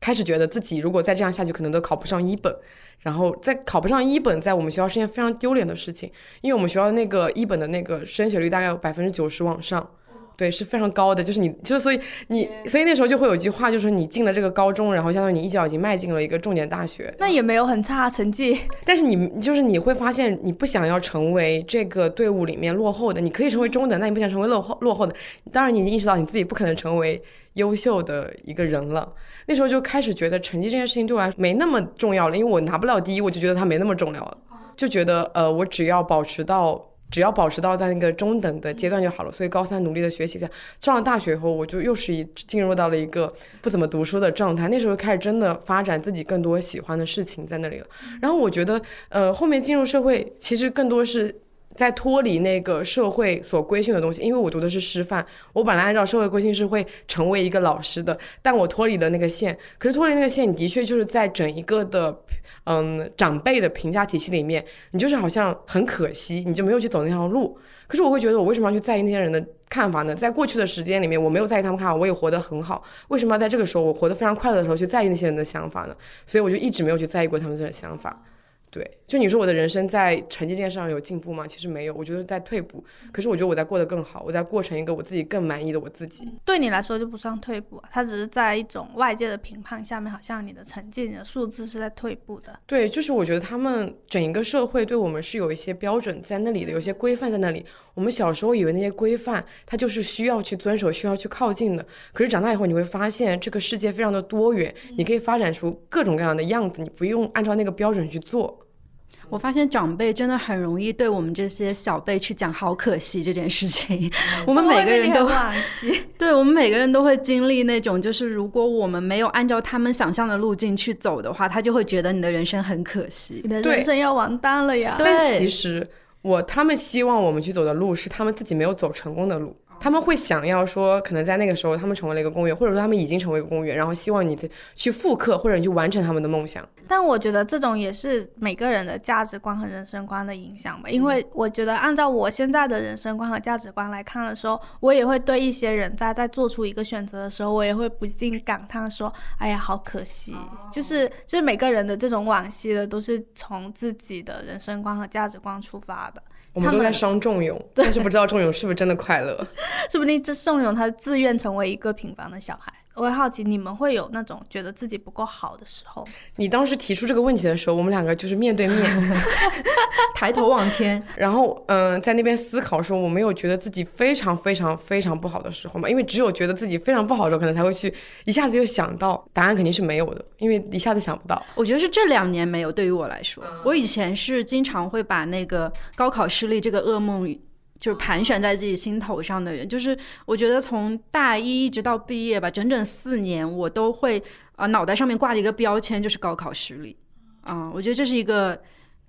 开始觉得自己如果再这样下去，可能都考不上一本。然后在考不上一本，在我们学校是件非常丢脸的事情，因为我们学校的那个一本的那个升学率大概有百分之九十往上，对，是非常高的。就是你，就所以你，所以那时候就会有一句话，就是你进了这个高中，然后相当于你一脚已经迈进了一个重点大学。那也没有很差成绩，(laughs) 但是你就是你会发现，你不想要成为这个队伍里面落后的，你可以成为中等，但你不想成为落后落后的。当然，你已经意识到你自己不可能成为优秀的一个人了。那时候就开始觉得成绩这件事情对我来说没那么重要了，因为我拿不了第一，我就觉得它没那么重要了，就觉得呃，我只要保持到只要保持到在那个中等的阶段就好了。所以高三努力的学习，在上了大学以后，我就又是一进入到了一个不怎么读书的状态。那时候开始真的发展自己更多喜欢的事情在那里了。然后我觉得呃，后面进入社会其实更多是。在脱离那个社会所规训的东西，因为我读的是师范，我本来按照社会规训是会成为一个老师的，但我脱离了那个线。可是脱离那个线，你的确就是在整一个的，嗯，长辈的评价体系里面，你就是好像很可惜，你就没有去走那条路。可是我会觉得，我为什么要去在意那些人的看法呢？在过去的时间里面，我没有在意他们看法，我也活得很好。为什么要在这个时候，我活得非常快乐的时候去在意那些人的想法呢？所以我就一直没有去在意过他们这种想法。对，就你说我的人生在成绩这件事上有进步吗？其实没有，我觉得在退步。可是我觉得我在过得更好，我在过成一个我自己更满意的我自己。对你来说就不算退步，它只是在一种外界的评判下面，好像你的成绩、你的数字是在退步的。对，就是我觉得他们整一个社会对我们是有一些标准在那里的，有些规范在那里。我们小时候以为那些规范，它就是需要去遵守、需要去靠近的。可是长大以后，你会发现这个世界非常的多元，你可以发展出各种各样的样子，你不用按照那个标准去做。我发现长辈真的很容易对我们这些小辈去讲“好可惜”这件事情。我们每个人都惋惜，(laughs) 对我们每个人都会经历那种，就是如果我们没有按照他们想象的路径去走的话，他就会觉得你的人生很可惜，你的人生要完蛋了呀。但其实我他们希望我们去走的路是他们自己没有走成功的路。他们会想要说，可能在那个时候他们成为了一个公务员，或者说他们已经成为一个公务员，然后希望你去复刻或者你去完成他们的梦想。但我觉得这种也是每个人的价值观和人生观的影响吧，因为我觉得按照我现在的人生观和价值观来看的时候，我也会对一些人在在做出一个选择的时候，我也会不禁感叹说：“哎呀，好可惜。”就是就是每个人的这种惋惜的，都是从自己的人生观和价值观出发的。我们都在伤仲永，但是不知道仲永是不是真的快乐。(laughs) 说不定这仲永他自愿成为一个平凡的小孩。我会好奇，你们会有那种觉得自己不够好的时候？(laughs) 你当时提出这个问题的时候，我们两个就是面对面 (laughs) (laughs) 抬头望天，然后嗯，在那边思考说，我没有觉得自己非常非常非常不好的时候嘛？因为只有觉得自己非常不好的时候，可能才会去一下子就想到答案肯定是没有的，因为一下子想不到。我觉得是这两年没有，对于我来说，我以前是经常会把那个高考失利这个噩梦。就是盘旋在自己心头上的人，就是我觉得从大一一直到毕业吧，整整四年，我都会啊脑袋上面挂着一个标签，就是高考失利啊。我觉得这是一个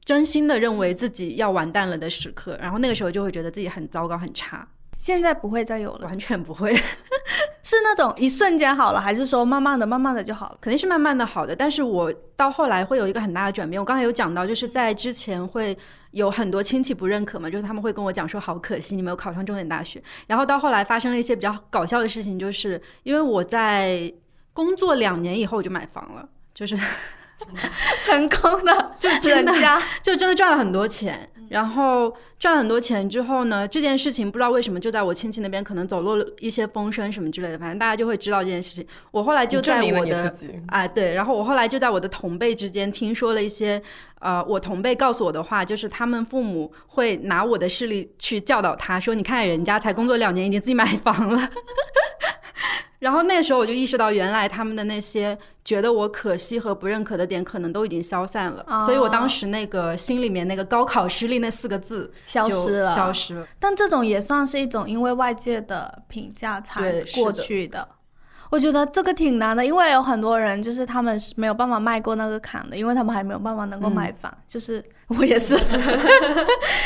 真心的认为自己要完蛋了的时刻，然后那个时候就会觉得自己很糟糕、很差。现在不会再有了，完全不会，(laughs) 是那种一瞬间好了，还是说慢慢的、慢慢的就好了？肯定是慢慢的好的。但是我到后来会有一个很大的转变。我刚才有讲到，就是在之前会有很多亲戚不认可嘛，就是他们会跟我讲说，好可惜你没有考上重点大学。然后到后来发生了一些比较搞笑的事情，就是因为我在工作两年以后我就买房了，就是。(laughs) 成功的，就真的就真的赚了很多钱，然后赚了很多钱之后呢，这件事情不知道为什么就在我亲戚那边可能走漏了一些风声什么之类的，反正大家就会知道这件事情。我后来就在我的哎对，然后我后来就在我的同辈之间听说了一些，呃，我同辈告诉我的话，就是他们父母会拿我的事例去教导他说，你看人家才工作两年已经自己买房了。然后那时候我就意识到，原来他们的那些觉得我可惜和不认可的点，可能都已经消散了。所以我当时那个心里面那个高考失利那四个字消失了，消失了。但这种也算是一种因为外界的评价才过去的。我觉得这个挺难的，因为有很多人就是他们是没有办法迈过那个坎的，因为他们还没有办法能够买房。就是我也是，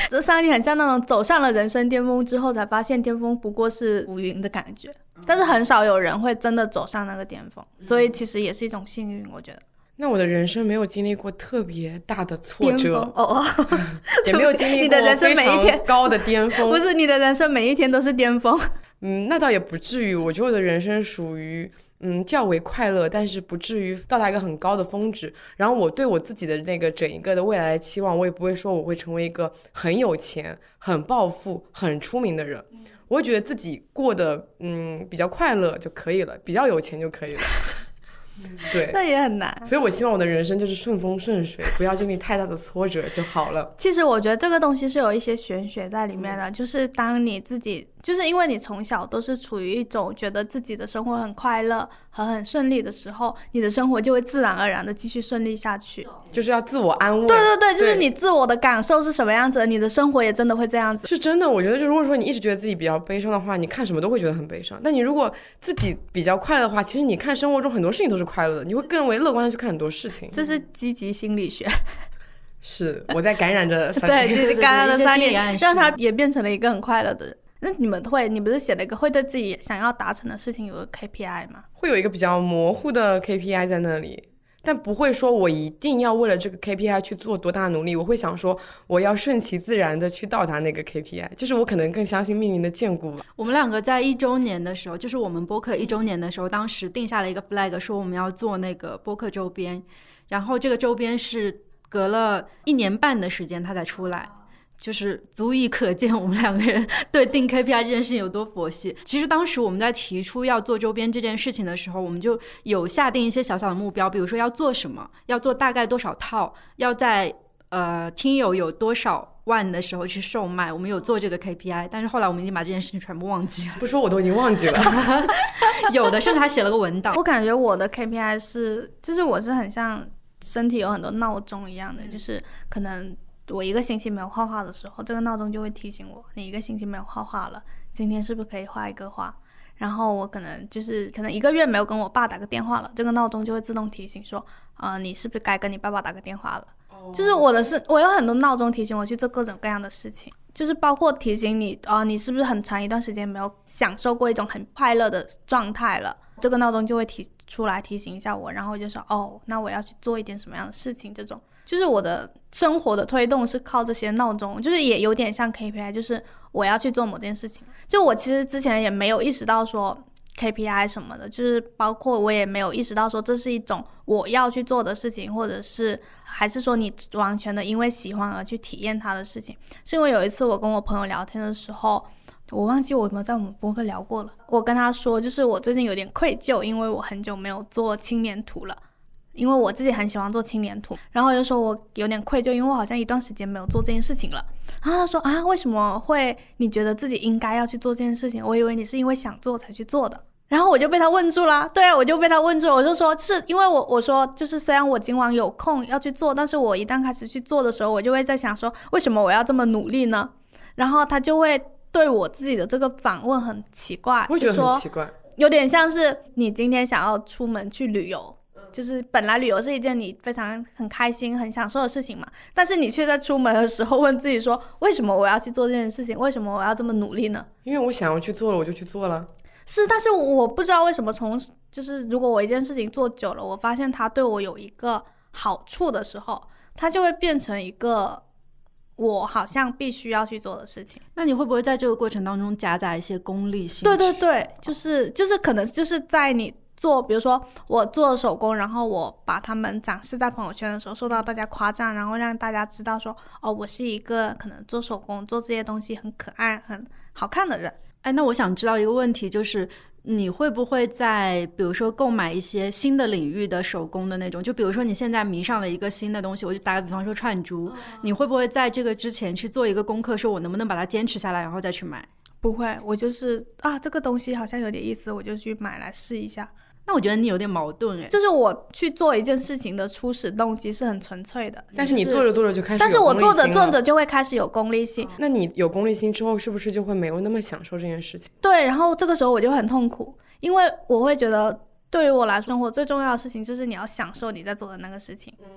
这三年很像那种走上了人生巅峰之后才发现巅峰不过是浮云的感觉。但是很少有人会真的走上那个巅峰，所以其实也是一种幸运，我觉得。那我的人生没有经历过特别大的挫折哦，(laughs) 也没有经历过 (laughs) 非常高的巅峰。(laughs) 不是你的人生每一天都是巅峰。嗯，那倒也不至于。我觉得我的人生属于嗯较为快乐，但是不至于到达一个很高的峰值。然后我对我自己的那个整一个的未来的期望，我也不会说我会成为一个很有钱、很暴富、很出名的人。我会觉得自己过得嗯比较快乐就可以了，比较有钱就可以了。(laughs) 对，那也很难。所以我希望我的人生就是顺风顺水，不要经历太大的挫折就好了。其实我觉得这个东西是有一些玄学在里面的，就是当你自己。就是因为你从小都是处于一种觉得自己的生活很快乐和很顺利的时候，你的生活就会自然而然的继续顺利下去。就是要自我安慰。对对对，就是你自我的感受是什么样子，你的生活也真的会这样子。是真的，我觉得就如果说你一直觉得自己比较悲伤的话，你看什么都会觉得很悲伤。但你如果自己比较快乐的话，其实你看生活中很多事情都是快乐的，你会更为乐观的去看很多事情。这是积极心理学。是我在感染着。(laughs) 对，感染了三年，让他也变成了一个很快乐的人。那你们会，你不是写了一个会对自己想要达成的事情有个 KPI 吗？会有一个比较模糊的 KPI 在那里，但不会说我一定要为了这个 KPI 去做多大努力。我会想说，我要顺其自然的去到达那个 KPI，就是我可能更相信命运的眷顾吧。我们两个在一周年的时候，就是我们播客一周年的时候，当时定下了一个 flag，说我们要做那个播客周边，然后这个周边是隔了一年半的时间它才出来。就是足以可见我们两个人对定 KPI 这件事情有多佛系。其实当时我们在提出要做周边这件事情的时候，我们就有下定一些小小的目标，比如说要做什么，要做大概多少套，要在呃听友有多少万的时候去售卖。我们有做这个 (laughs) KPI，但是后来我们已经把这件事情全部忘记了。不说我都已经忘记了，有的甚至还写了个文档。我感觉我的 KPI 是，就是我是很像身体有很多闹钟一样的，就是可能。我一个星期没有画画的时候，这个闹钟就会提醒我，你一个星期没有画画了，今天是不是可以画一个画？然后我可能就是可能一个月没有跟我爸打个电话了，这个闹钟就会自动提醒说，啊，你是不是该跟你爸爸打个电话了？就是我的是，我有很多闹钟提醒我去做各种各样的事情，就是包括提醒你，啊，你是不是很长一段时间没有享受过一种很快乐的状态了？这个闹钟就会提出来提醒一下我，然后我就说，哦，那我要去做一点什么样的事情？这种就是我的生活的推动是靠这些闹钟，就是也有点像 KPI，就是我要去做某件事情。就我其实之前也没有意识到说。KPI 什么的，就是包括我也没有意识到说这是一种我要去做的事情，或者是还是说你完全的因为喜欢而去体验它的事情。是因为有一次我跟我朋友聊天的时候，我忘记我有没有在我们博客聊过了。我跟他说，就是我最近有点愧疚，因为我很久没有做青年图了，因为我自己很喜欢做青年图，然后就说我有点愧疚，因为我好像一段时间没有做这件事情了。然后他说啊，为什么会你觉得自己应该要去做这件事情？我以为你是因为想做才去做的。然后我就被他问住了，对啊，我就被他问住了。我就说是因为我我说就是虽然我今晚有空要去做，但是我一旦开始去做的时候，我就会在想说为什么我要这么努力呢？然后他就会对我自己的这个反问很奇怪，我觉得很奇怪，有点像是你今天想要出门去旅游，就是本来旅游是一件你非常很开心很享受的事情嘛，但是你却在出门的时候问自己说为什么我要去做这件事情？为什么我要这么努力呢？因为我想要去做了，我就去做了。是，但是我不知道为什么从就是如果我一件事情做久了，我发现它对我有一个好处的时候，它就会变成一个我好像必须要去做的事情。那你会不会在这个过程当中夹杂一些功利性？对对对，就是就是可能就是在你做，比如说我做手工，然后我把它们展示在朋友圈的时候，受到大家夸赞，然后让大家知道说哦，我是一个可能做手工做这些东西很可爱、很好看的人。哎，那我想知道一个问题，就是你会不会在比如说购买一些新的领域的手工的那种，就比如说你现在迷上了一个新的东西，我就打个比方说串珠，你会不会在这个之前去做一个功课，说我能不能把它坚持下来，然后再去买？不会，我就是啊，这个东西好像有点意思，我就去买来试一下。那我觉得你有点矛盾哎，就是我去做一件事情的初始动机是很纯粹的，但是你做着做着就开始，但是我做着做着就会开始有功利性。那你有功利心之后，是不是就会没有那么享受这件事情？对，然后这个时候我就很痛苦，因为我会觉得对于我来说，生活最重要的事情就是你要享受你在做的那个事情。嗯。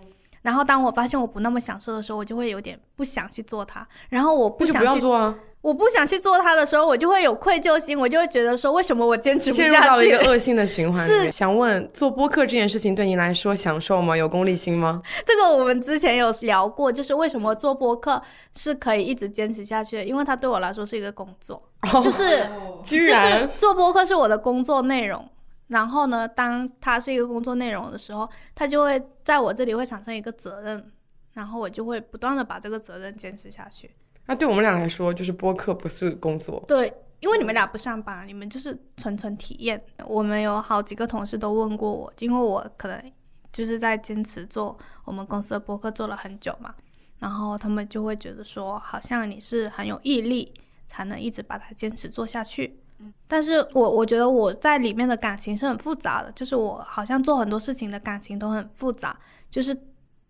然后当我发现我不那么享受的时候，我就会有点不想去做它。然后我不想不要做啊。我不想去做它的时候，我就会有愧疚心，我就会觉得说，为什么我坚持不下去？陷入到了一个恶性的循环。是想问，做播客这件事情对你来说享受吗？有功利心吗？这个我们之前有聊过，就是为什么做播客是可以一直坚持下去的，因为它对我来说是一个工作，就是 (laughs) 居然做播客是我的工作内容。然后呢，当它是一个工作内容的时候，它就会在我这里会产生一个责任，然后我就会不断的把这个责任坚持下去。那对我们俩来说，就是播客不是工作。对，因为你们俩不上班，你们就是纯纯体验。我们有好几个同事都问过我，因为我可能就是在坚持做我们公司的播客做了很久嘛，然后他们就会觉得说，好像你是很有毅力，才能一直把它坚持做下去。但是我我觉得我在里面的感情是很复杂的，就是我好像做很多事情的感情都很复杂，就是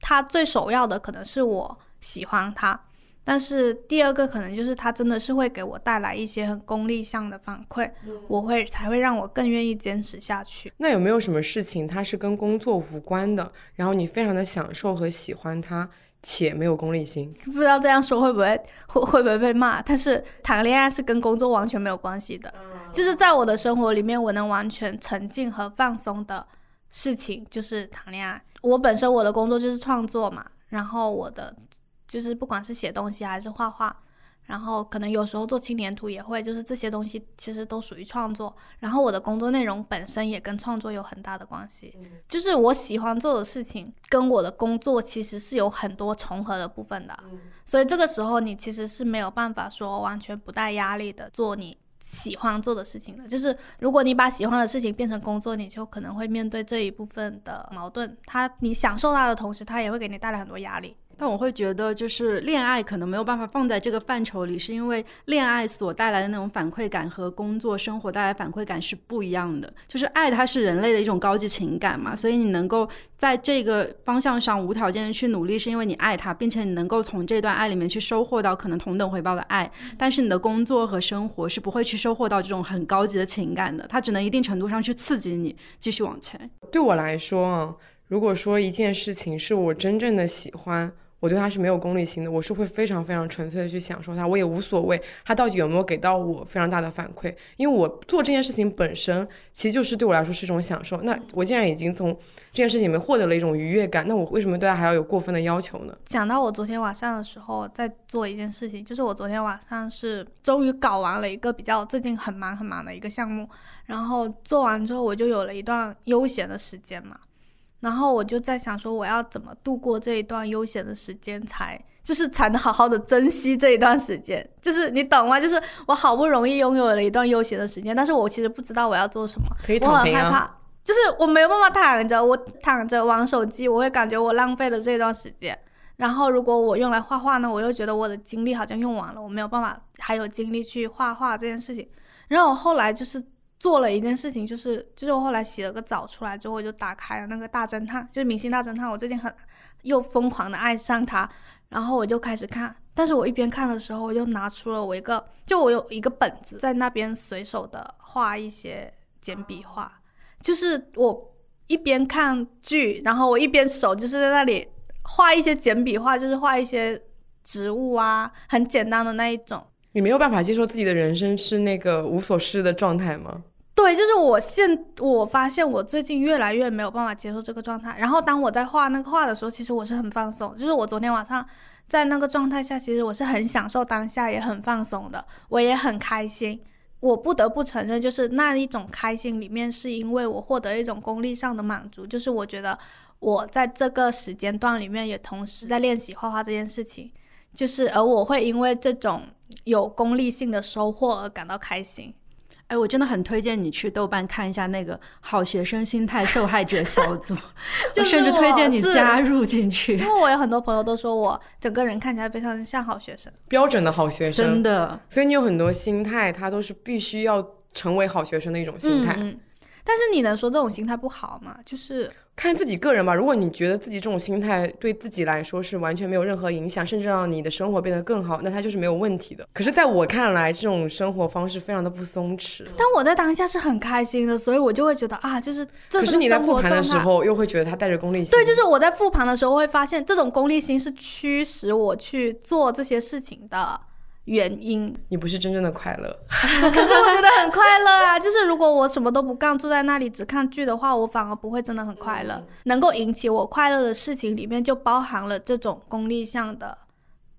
他最首要的可能是我喜欢他。但是第二个可能就是他真的是会给我带来一些很功利向的反馈，我会才会让我更愿意坚持下去。那有没有什么事情它是跟工作无关的，然后你非常的享受和喜欢它，且没有功利心？不知道这样说会不会会会不会被骂？但是谈恋爱是跟工作完全没有关系的，就是在我的生活里面，我能完全沉浸和放松的事情就是谈恋爱。我本身我的工作就是创作嘛，然后我的。就是不管是写东西还是画画，然后可能有时候做青年图也会，就是这些东西其实都属于创作。然后我的工作内容本身也跟创作有很大的关系，就是我喜欢做的事情跟我的工作其实是有很多重合的部分的。所以这个时候你其实是没有办法说完全不带压力的做你喜欢做的事情的。就是如果你把喜欢的事情变成工作，你就可能会面对这一部分的矛盾。它你享受它的同时，它也会给你带来很多压力。但我会觉得，就是恋爱可能没有办法放在这个范畴里，是因为恋爱所带来的那种反馈感和工作生活带来反馈感是不一样的。就是爱它是人类的一种高级情感嘛，所以你能够在这个方向上无条件的去努力，是因为你爱它，并且你能够从这段爱里面去收获到可能同等回报的爱。但是你的工作和生活是不会去收获到这种很高级的情感的，它只能一定程度上去刺激你继续往前。对我来说啊，如果说一件事情是我真正的喜欢。我对他是没有功利心的，我是会非常非常纯粹的去享受他，我也无所谓他到底有没有给到我非常大的反馈，因为我做这件事情本身其实就是对我来说是一种享受。那我既然已经从这件事情里面获得了一种愉悦感，那我为什么对他还要有过分的要求呢？讲到我昨天晚上的时候在做一件事情，就是我昨天晚上是终于搞完了一个比较最近很忙很忙的一个项目，然后做完之后我就有了一段悠闲的时间嘛。然后我就在想说，我要怎么度过这一段悠闲的时间，才就是才能好好的珍惜这一段时间，就是你懂吗？就是我好不容易拥有了一段悠闲的时间，但是我其实不知道我要做什么，可以我很。害怕，就是我没有办法躺着，我躺着玩手机，我会感觉我浪费了这段时间。然后如果我用来画画呢，我又觉得我的精力好像用完了，我没有办法还有精力去画画这件事情。然后我后来就是做了一件事情，就是就是我后来洗了个澡出来之后，我就打开了那个大侦探，就是明星大侦探，我最近很又疯狂的爱上它，然后我就开始看。但是我一边看的时候，我就拿出了我一个，就我有一个本子在那边随手的画一些简笔画，就是我一边看剧，然后我一边手就是在那里画一些简笔画，就是画一些植物啊，很简单的那一种。你没有办法接受自己的人生是那个无所事的状态吗？对，就是我现我发现我最近越来越没有办法接受这个状态。然后当我在画那个画的时候，其实我是很放松。就是我昨天晚上在那个状态下，其实我是很享受当下，也很放松的，我也很开心。我不得不承认，就是那一种开心里面，是因为我获得一种功利上的满足，就是我觉得我在这个时间段里面也同时在练习画画这件事情，就是而我会因为这种有功利性的收获而感到开心。哎，我真的很推荐你去豆瓣看一下那个好学生心态受害者小组，(laughs) 就甚至推荐你加入进去因。为我有很多朋友都说我整个人看起来非常像好学生。标准的好学生，真的，所以你有很多心态，它都是必须要成为好学生的一种心态。嗯嗯。但是你能说这种心态不好吗？就是看自己个人吧。如果你觉得自己这种心态对自己来说是完全没有任何影响，甚至让你的生活变得更好，那它就是没有问题的。可是，在我看来，这种生活方式非常的不松弛。但我在当下是很开心的，所以我就会觉得啊，就是这可是你在复盘的。时候，又会觉得他带着功利心。对，就是我在复盘的时候会发现，这种功利心是驱使我去做这些事情的原因。你不是真正的快乐。(laughs) 可是我觉得很快乐啊！就是如果我什么都不干，坐在那里只看剧的话，我反而不会真的很快乐。能够引起我快乐的事情里面，就包含了这种功利项的，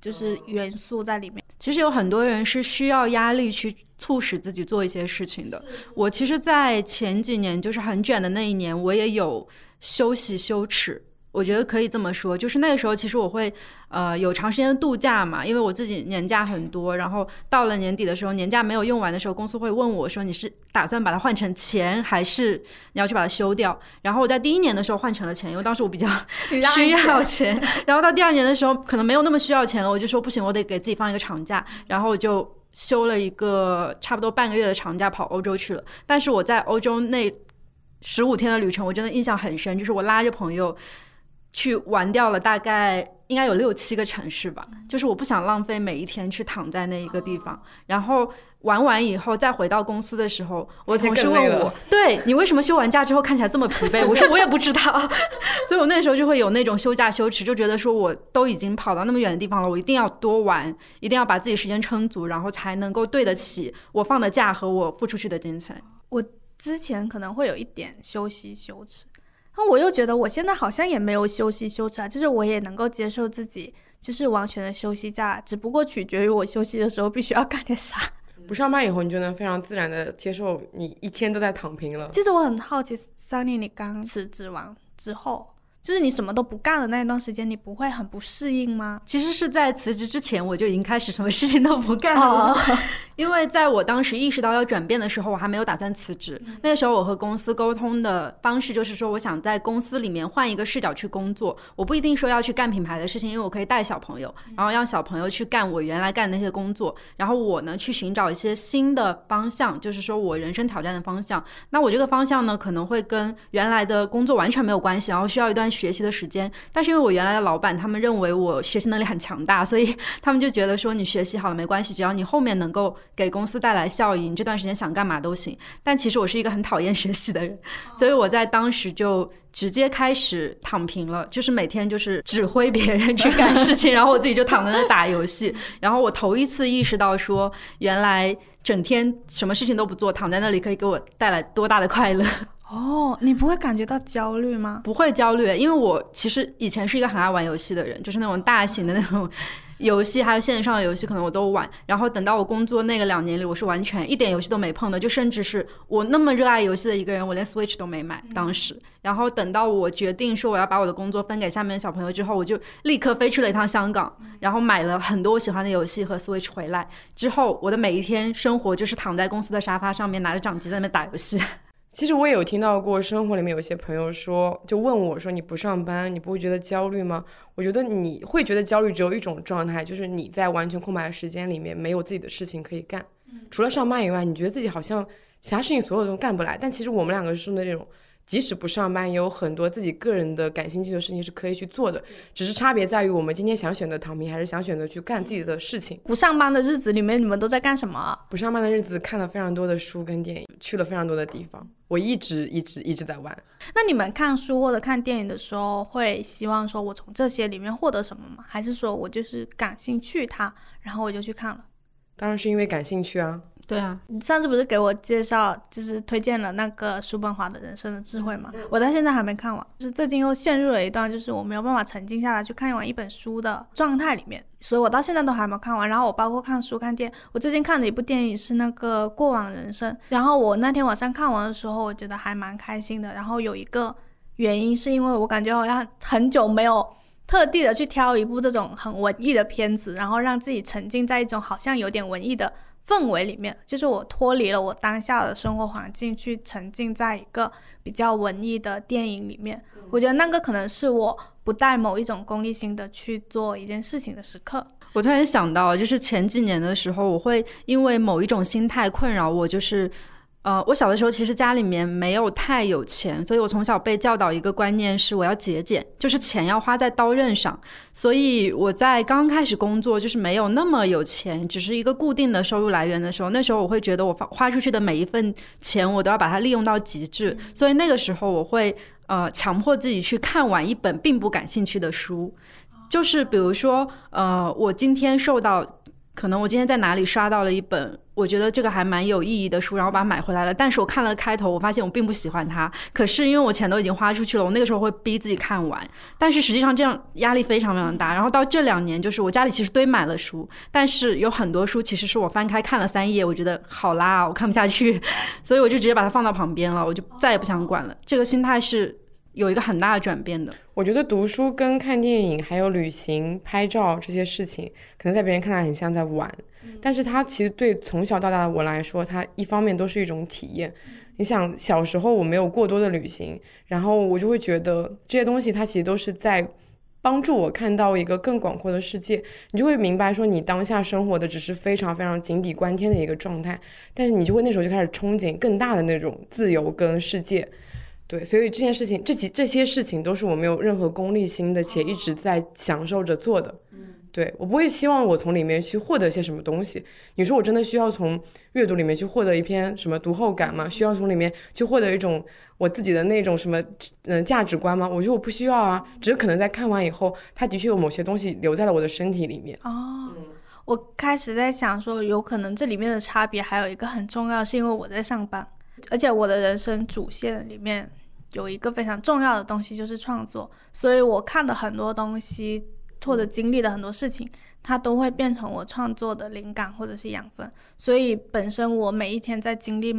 就是元素在里面。其实有很多人是需要压力去促使自己做一些事情的。我其实，在前几年就是很卷的那一年，我也有休息羞耻。我觉得可以这么说，就是那个时候，其实我会，呃，有长时间的度假嘛，因为我自己年假很多，然后到了年底的时候，年假没有用完的时候，公司会问我说，你是打算把它换成钱，还是你要去把它休掉？然后我在第一年的时候换成了钱，因为当时我比较 (laughs) 需要钱，然后到第二年的时候，可能没有那么需要钱了，我就说不行，我得给自己放一个长假，然后我就休了一个差不多半个月的长假，跑欧洲去了。但是我在欧洲那十五天的旅程，我真的印象很深，就是我拉着朋友去玩掉了大概应该有六七个城市吧，就是我不想浪费每一天去躺在那一个地方，然后玩完以后再回到公司的时候，我同事问我对你为什么休完假之后看起来这么疲惫？我说我也不知道，(laughs) 所以我那时候就会有那种休假羞耻，就觉得说我都已经跑到那么远的地方了，我一定要多玩，一定要把自己时间撑足，然后才能够对得起我放的假和我付出去的精神。我之前可能会有一点休息羞耻，那我又觉得我现在好像也没有休息休耻啊，就是我也能够接受自己就是完全的休息假，只不过取决于我休息的时候必须要干点啥。(laughs) 不上班以后，你就能非常自然的接受你一天都在躺平了。其实我很好奇，，Sunny，你刚辞职完之后，就是你什么都不干的那一段时间，你不会很不适应吗？其实是在辞职之前，我就已经开始什么事情都不干了。哦，(laughs) 因为在我当时意识到要转变的时候，我还没有打算辞职。那个时候，我和公司沟通的方式就是说，我想在公司里面换一个视角去工作。我不一定说要去干品牌的事情，因为我可以带小朋友，然后让小朋友去干我原来干的那些工作。然后我呢，去寻找一些新的方向，就是说我人生挑战的方向。那我这个方向呢，可能会跟原来的工作完全没有关系，然后需要一段学习的时间。但是因为我原来的老板他们认为我学习能力很强大，所以他们就觉得说你学习好了没关系，只要你后面能够给公司带来效益，你这段时间想干嘛都行。但其实我是一个很讨厌学习的人，所以我在当时就直接开始躺平了，就是每天就是指挥别人去干事情，然后我自己就躺在那打游戏。然后我头一次意识到说，原来整天什么事情都不做，躺在那里可以给我带来多大的快乐。哦，你不会感觉到焦虑吗？不会焦虑，因为我其实以前是一个很爱玩游戏的人，就是那种大型的那种 (laughs) 游戏，还有线上的游戏，可能我都玩。然后等到我工作那个两年里，我是完全一点游戏都没碰的，就甚至是我那么热爱游戏的一个人，我连 Switch 都没买当时。然后等到我决定说我要把我的工作分给下面的小朋友之后，我就立刻飞去了一趟香港，然后买了很多我喜欢的游戏和 Switch 回来。之后我的每一天生活就是躺在公司的沙发上面，拿着掌机在那边打游戏。其实我也有听到过，生活里面有些朋友说，就问我说：“你不上班，你不会觉得焦虑吗？”我觉得你会觉得焦虑，只有一种状态，就是你在完全空白的时间里面没有自己的事情可以干，除了上班以外，你觉得自己好像其他事情所有都干不来。但其实我们两个是那种。即使不上班，也有很多自己个人的感兴趣的事情是可以去做的，只是差别在于我们今天想选择躺平，还是想选择去干自己的事情。不上班的日子里面，你们都在干什么？不上班的日子看了非常多的书跟电影，去了非常多的地方。我一直一直一直在玩。那你们看书或者看电影的时候，会希望说我从这些里面获得什么吗？还是说我就是感兴趣它，然后我就去看了？当然是因为感兴趣啊。对啊，你上次不是给我介绍，就是推荐了那个叔本华的人生的智慧嘛？我到现在还没看完，就是最近又陷入了一段，就是我没有办法沉浸下来去看完一本书的状态里面，所以我到现在都还没有看完。然后我包括看书、看电，我最近看的一部电影是那个《过往人生》，然后我那天晚上看完的时候，我觉得还蛮开心的。然后有一个原因是因为我感觉好像很久没有特地的去挑一部这种很文艺的片子，然后让自己沉浸在一种好像有点文艺的。氛围里面，就是我脱离了我当下的生活环境，去沉浸在一个比较文艺的电影里面。我觉得那个可能是我不带某一种功利心的去做一件事情的时刻。我突然想到，就是前几年的时候，我会因为某一种心态困扰我，就是。呃，我小的时候其实家里面没有太有钱，所以我从小被教导一个观念是我要节俭，就是钱要花在刀刃上。所以我在刚开始工作，就是没有那么有钱，只是一个固定的收入来源的时候，那时候我会觉得我花花出去的每一份钱，我都要把它利用到极致。所以那个时候我会呃强迫自己去看完一本并不感兴趣的书，就是比如说呃，我今天受到。可能我今天在哪里刷到了一本，我觉得这个还蛮有意义的书，然后把它买回来了。但是我看了开头，我发现我并不喜欢它。可是因为我钱都已经花出去了，我那个时候会逼自己看完。但是实际上这样压力非常非常大。然后到这两年，就是我家里其实堆满了书，但是有很多书其实是我翻开看了三页，我觉得好拉，我看不下去，所以我就直接把它放到旁边了，我就再也不想管了。这个心态是。有一个很大的转变的，我觉得读书跟看电影还有旅行、拍照这些事情，可能在别人看来很像在玩，但是它其实对从小到大的我来说，它一方面都是一种体验。你想小时候我没有过多的旅行，然后我就会觉得这些东西它其实都是在帮助我看到一个更广阔的世界。你就会明白说，你当下生活的只是非常非常井底观天的一个状态，但是你就会那时候就开始憧憬更大的那种自由跟世界。对，所以这件事情，这几这些事情都是我没有任何功利心的，且一直在享受着做的。嗯，对我不会希望我从里面去获得些什么东西。你说我真的需要从阅读里面去获得一篇什么读后感吗？需要从里面去获得一种我自己的那种什么嗯价值观吗？我觉得我不需要啊，只是可能在看完以后，它的确有某些东西留在了我的身体里面。哦，我开始在想说，有可能这里面的差别还有一个很重要，是因为我在上班。而且我的人生主线里面有一个非常重要的东西，就是创作。所以我看的很多东西，或者经历的很多事情，它都会变成我创作的灵感或者是养分。所以本身我每一天在经历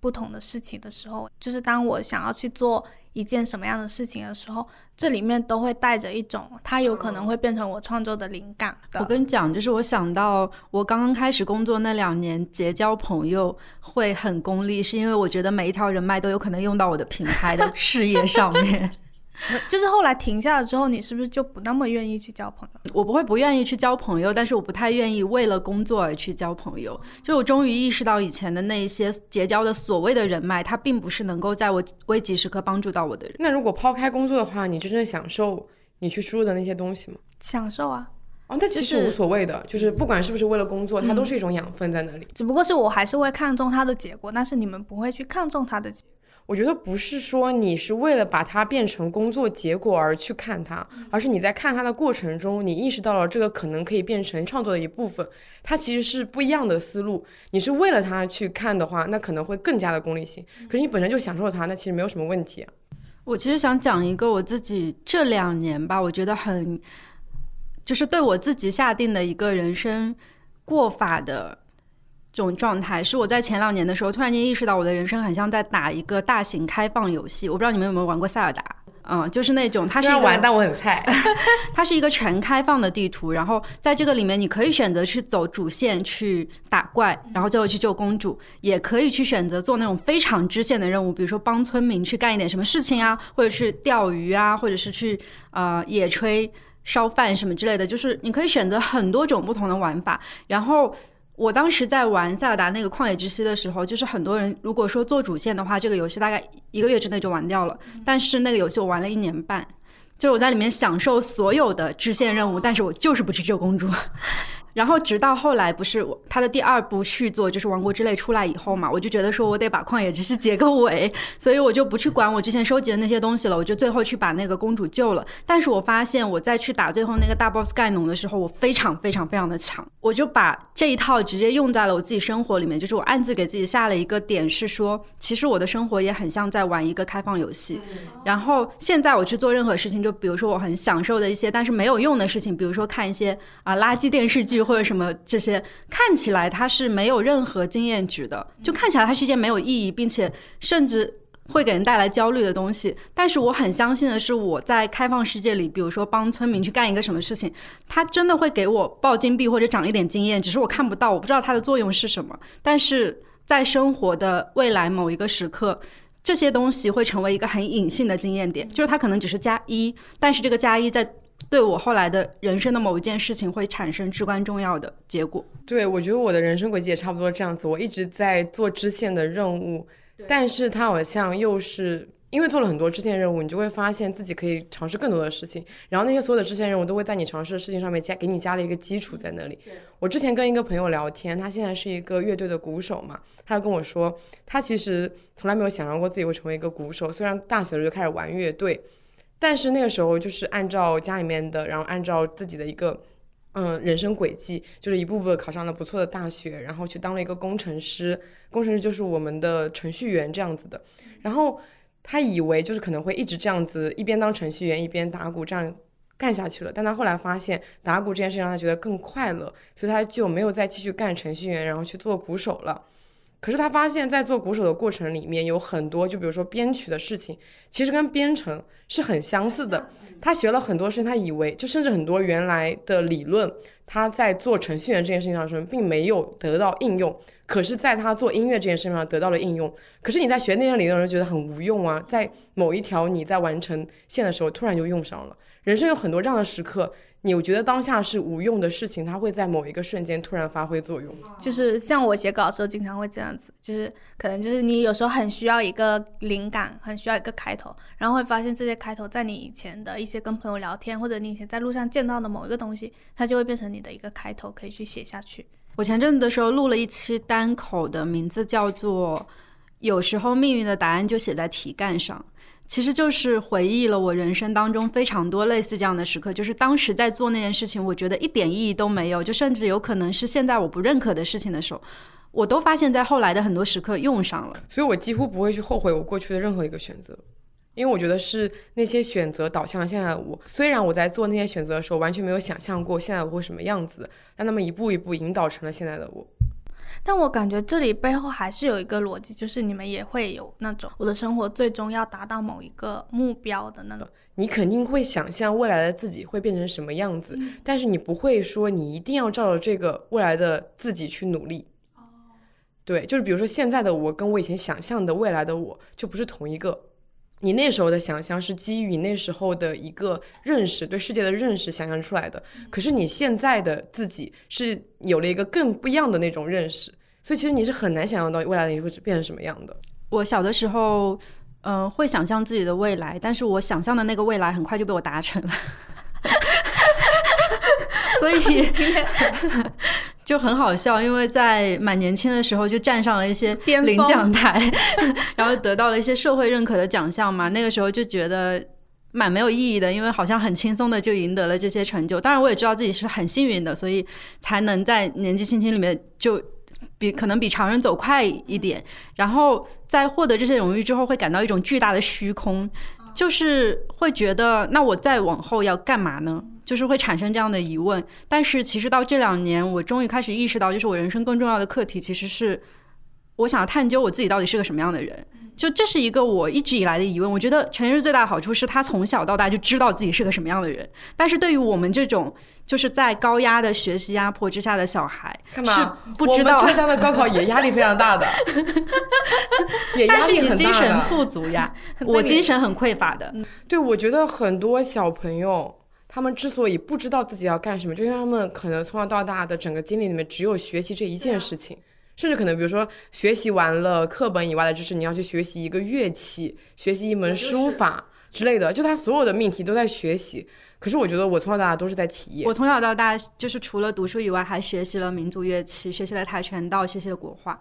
不同的事情的时候，就是当我想要去做。一件什么样的事情的时候，这里面都会带着一种，它有可能会变成我创作的灵感。我跟你讲，就是我想到我刚刚开始工作那两年，结交朋友会很功利，是因为我觉得每一条人脉都有可能用到我的品牌的事业上面。(laughs) 就是后来停下了之后，你是不是就不那么愿意去交朋友？我不会不愿意去交朋友，但是我不太愿意为了工作而去交朋友。就我终于意识到，以前的那些结交的所谓的人脉，它并不是能够在我危急时刻帮助到我的人。那如果抛开工作的话，你真正享受你去输入的那些东西吗？享受啊，哦，那其实无所谓的，就是不管是不是为了工作，它都是一种养分在那里。只不过是我还是会看重它的结果，但是你们不会去看重它的结果。我觉得不是说你是为了把它变成工作结果而去看它，而是你在看它的过程中，你意识到了这个可能可以变成创作的一部分，它其实是不一样的思路。你是为了它去看的话，那可能会更加的功利性。可是你本身就享受它，那其实没有什么问题啊。我其实想讲一个我自己这两年吧，我觉得很，就是对我自己下定的一个人生过法的这种状态，是我在前两年的时候突然间意识到，我的人生很像在打一个大型开放游戏。我不知道你们有没有玩过塞尔达，嗯，就是那种它是一个玩，但我很菜。(laughs) 它是一个全开放的地图，然后在这个里面，你可以选择去走主线去打怪，然后最后去救公主，也可以去选择做那种非常支线的任务，比如说帮村民去干一点什么事情啊，或者是钓鱼啊，或者是去呃野炊、烧饭什么之类的，就是你可以选择很多种不同的玩法，然后。我当时在玩塞尔达那个旷野之息的时候，就是很多人如果说做主线的话，这个游戏大概一个月之内就玩掉了。但是那个游戏我玩了一年半，就是我在里面享受所有的支线任务，但是我就是不去救公主。然后直到后来不是我他的第二部续作就是《王国之泪》出来以后嘛，我就觉得说我得把旷野之息结个尾，所以我就不去管我之前收集的那些东西了，我就最后去把那个公主救了。但是我发现我再去打最后那个大 boss 盖农的时候，我非常非常非常的强，我就把这一套直接用在了我自己生活里面，就是我暗自给自己下了一个点，是说其实我的生活也很像在玩一个开放游戏。然后现在我去做任何事情，就比如说我很享受的一些但是没有用的事情，比如说看一些啊、垃圾电视剧或者什么这些，看起来它是没有任何经验值的，就看起来它是一件没有意义，并且甚至。会给人带来焦虑的东西，但是我很相信的是，我在开放世界里，比如说帮村民去干一个什么事情，它真的会给我爆金币或者涨一点经验，只是我看不到，我不知道它的作用是什么。但是在生活的未来某一个时刻，这些东西会成为一个很隐性的经验点，就是它可能只是加一，但是这个加一在对我后来的人生的某一件事情会产生至关重要的结果。对，我觉得我的人生轨迹也差不多这样子。我一直在做支线的任务，但是它好像又是因为做了很多支线任务，你就会发现自己可以尝试更多的事情。然后那些所有的支线任务都会在你尝试的事情上面加给你加了一个基础在那里。我之前跟一个朋友聊天，他现在是一个乐队的鼓手嘛，他就跟我说，他其实从来没有想象过自己会成为一个鼓手。虽然大学的时候就开始玩乐队，但是那个时候就是按照家里面的，然后按照自己的一个。嗯，人生轨迹就是一步步的考上了不错的大学，然后去当了一个工程师，工程师就是我们的程序员这样子的。然后他以为就是可能会一直这样子，一边当程序员一边打鼓这样干下去了。但他后来发现打鼓这件事情让他觉得更快乐，所以他就没有再继续干程序员，然后去做鼓手了。可是他发现，在做鼓手的过程里面，有很多就比如说编曲的事情，其实跟编程是很相似的。他学了很多事情，他以为就甚至很多原来的理论，他在做程序员这件事情上面并没有得到应用，可是在他做音乐这件事情上得到了应用。可是你在学那些理论的时候觉得很无用啊，在某一条你在完成线的时候突然就用上了。人生有很多这样的时刻，你觉得当下是无用的事情，它会在某一个瞬间突然发挥作用。就是像我写稿的时候，经常会这样子，就是可能就是你有时候很需要一个灵感，很需要一个开头，然后会发现这些开头在你以前的一些跟朋友聊天，或者你以前在路上见到的某一个东西，它就会变成你的一个开头，可以去写下去。我前阵子的时候录了一期单口的名字叫做“有时候命运的答案就写在题干上”，其实就是回忆了我人生当中非常多类似这样的时刻，就是当时在做那件事情，我觉得一点意义都没有，就甚至有可能是现在我不认可的事情的时候，我都发现在后来的很多时刻用上了。所以我几乎不会去后悔我过去的任何一个选择。因为我觉得是那些选择导向了现在的我。虽然我在做那些选择的时候完全没有想象过现在我会什么样子，但他们一步一步引导成了现在的我。但我感觉这里背后还是有一个逻辑，就是你们也会有那种我的生活最终要达到某一个目标的那种。你肯定会想象未来的自己会变成什么样子，但是你不会说你一定要照着这个未来的自己去努力。哦对，就是比如说现在的我跟我以前想象的未来的我就不是同一个。你那时候的想象是基于你那时候的一个认识，对世界的认识想象出来的。可是你现在的自己是有了一个更不一样的那种认识，所以其实你是很难想象到未来的你会变成什么样的。我小的时候，嗯、会想象自己的未来，但是我想象的那个未来很快就被我达成了，(laughs) 所以 (laughs) 就很好笑，因为在蛮年轻的时候就站上了一些领奖台，(laughs) 然后得到了一些社会认可的奖项嘛，那个时候就觉得。蛮没有意义的，因为好像很轻松的就赢得了这些成就。当然，我也知道自己是很幸运的，所以才能在年纪轻轻里面就比可能比常人走快一点。然后在获得这些荣誉之后，会感到一种巨大的虚空，就是会觉得那我再往后要干嘛呢？就是会产生这样的疑问。但是其实到这两年，我终于开始意识到，就是我人生更重要的课题其实是我想要探究我自己到底是个什么样的人。就这是一个我一直以来的疑问。我觉得陈奕迅最大的好处是他从小到大就知道自己是个什么样的人。但是对于我们这种就是在高压的学习压迫之下的小孩，干嘛？是不知道浙江的高考也压力非常大的，(laughs) 也压但是力很你精神。富足呀，(laughs) 我精神很匮乏的。对，我觉得很多小朋友。他们之所以不知道自己要干什么，就因为他们可能从小到大的整个经历里面只有学习这一件事情，甚至可能比如说学习完了课本以外的知识，你要去学习一个乐器，学习一门书法之类的，就他所有的命题都在学习。可是我觉得我从小到大都是在体验我。从小到大就是除了读书以外，还学习了民族乐器，学习了跆拳道，学习了国画。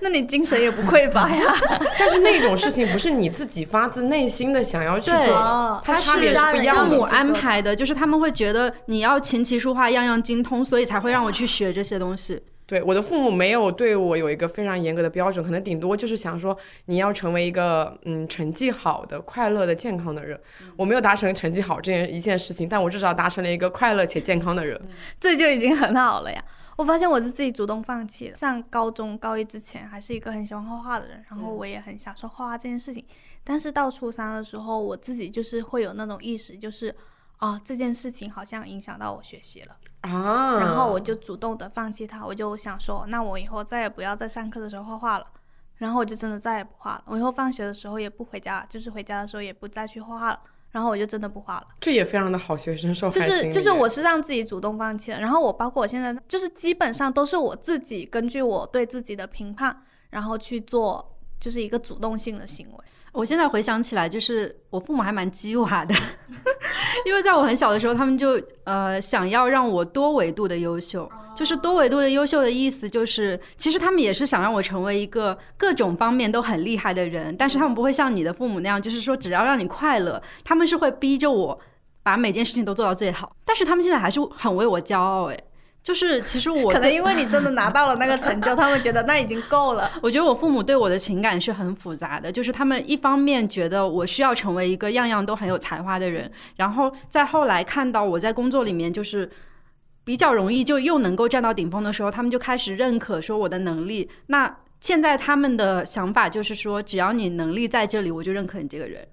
那你精神也不匮乏呀？(laughs) 但是那种事情不是你自己发自内心的想要去做它差别是不一样的父母。安排的，就是他们会觉得你要琴棋书画样样精通，所以才会让我去学这些东西。对，我的父母没有对我有一个非常严格的标准，可能顶多就是想说你要成为一个嗯成绩好的、快乐的、健康的人。我没有达成成绩好这件一件事情，但我至少达成了一个快乐且健康的人。这就已经很好了呀。我发现我是自己主动放弃的。上高中高一之前，还是一个很喜欢画画的人，然后我也很享受画画这件事情。但是到初三的时候，我自己就是会有那种意识，就是啊，这件事情好像影响到我学习了，啊，然后我就主动的放弃它。我就想说，那我以后再也不要在上课的时候画画了。然后我就真的再也不画了。我以后放学的时候也不回家，就是回家的时候也不再去画画了。然后我就真的不画了。这也非常的好学生受就害就是就是我是让自己主动放弃了，然后我包括我现在就是基本上都是我自己根据我对自己的评判，然后去做就是一个主动性的行为。我现在回想起来，就是我父母还蛮鸡娃的，(laughs) 因为在我很小的时候，他们就呃想要让我多维度的优秀。就是多维度的优秀的意思，就是其实他们也是想让我成为一个各种方面都很厉害的人，但是他们不会像你的父母那样，就是说只要让你快乐，他们是会逼着我把每件事情都做到最好。但是他们现在还是很为我骄傲，诶，就是其实我可能因为你真的拿到了那个成就，他们觉得那已经够了。(laughs) 我觉得我父母对我的情感是很复杂的，就是他们一方面觉得我需要成为一个样样都很有才华的人，然后再后来看到我在工作里面就是比较容易就又能够站到顶峰的时候，他们就开始认可说我的能力。那现在他们的想法就是说，只要你能力在这里，我就认可你这个人。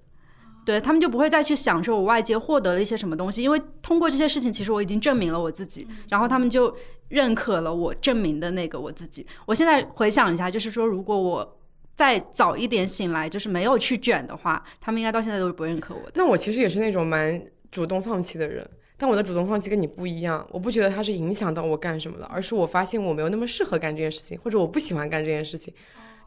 对他们就不会再去想说我外界获得了一些什么东西，因为通过这些事情，其实我已经证明了我自己，然后他们就认可了我证明的那个我自己。我现在回想一下，就是说如果我再早一点醒来，就是没有去卷的话，他们应该到现在都是不认可我的。那我其实也是那种蛮主动放弃的人，但我的主动放弃跟你不一样，我不觉得它是影响到我干什么了，而是我发现我没有那么适合干这件事情，或者我不喜欢干这件事情。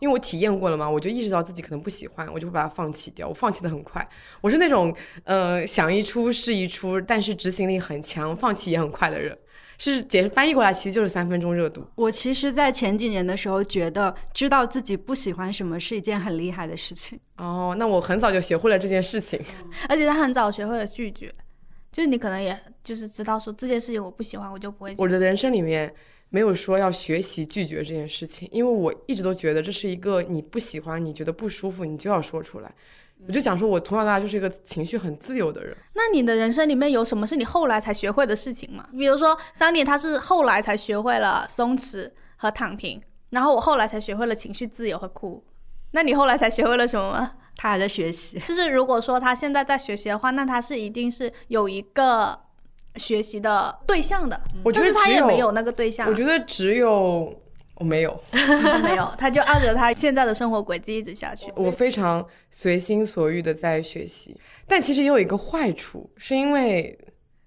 因为我体验过了嘛，我就意识到自己可能不喜欢，我就会把它放弃掉。我放弃的很快，我是那种呃想一出是一出，但是执行力很强，放弃也很快的人。是解释翻译过来，其实就是三分钟热度。我其实，在前几年的时候，觉得知道自己不喜欢什么是一件很厉害的事情。哦，那我很早就学会了这件事情。(laughs) 而且他很早学会了拒绝，就是你可能也就是知道说这件事情我不喜欢，我就不会我的人生里面没有说要学习拒绝这件事情，因为我一直都觉得这是一个你不喜欢、你觉得不舒服，你就要说出来。我就想说，我从小到大就是一个情绪很自由的人。那你的人生里面有什么是你后来才学会的事情吗？比如说桑尼他是后来才学会了松弛和躺平，然后我后来才学会了情绪自由和哭。那你后来才学会了什么吗？他还在学习，就是如果说他现在在学习的话，那他是一定是有一个学习的对象的。我觉得他也没有那个对象啊。我觉得只有我没有，没有，他就按着他现在的生活轨迹一直下去。我非常随心所欲的在学习，但其实也有一个坏处，是因为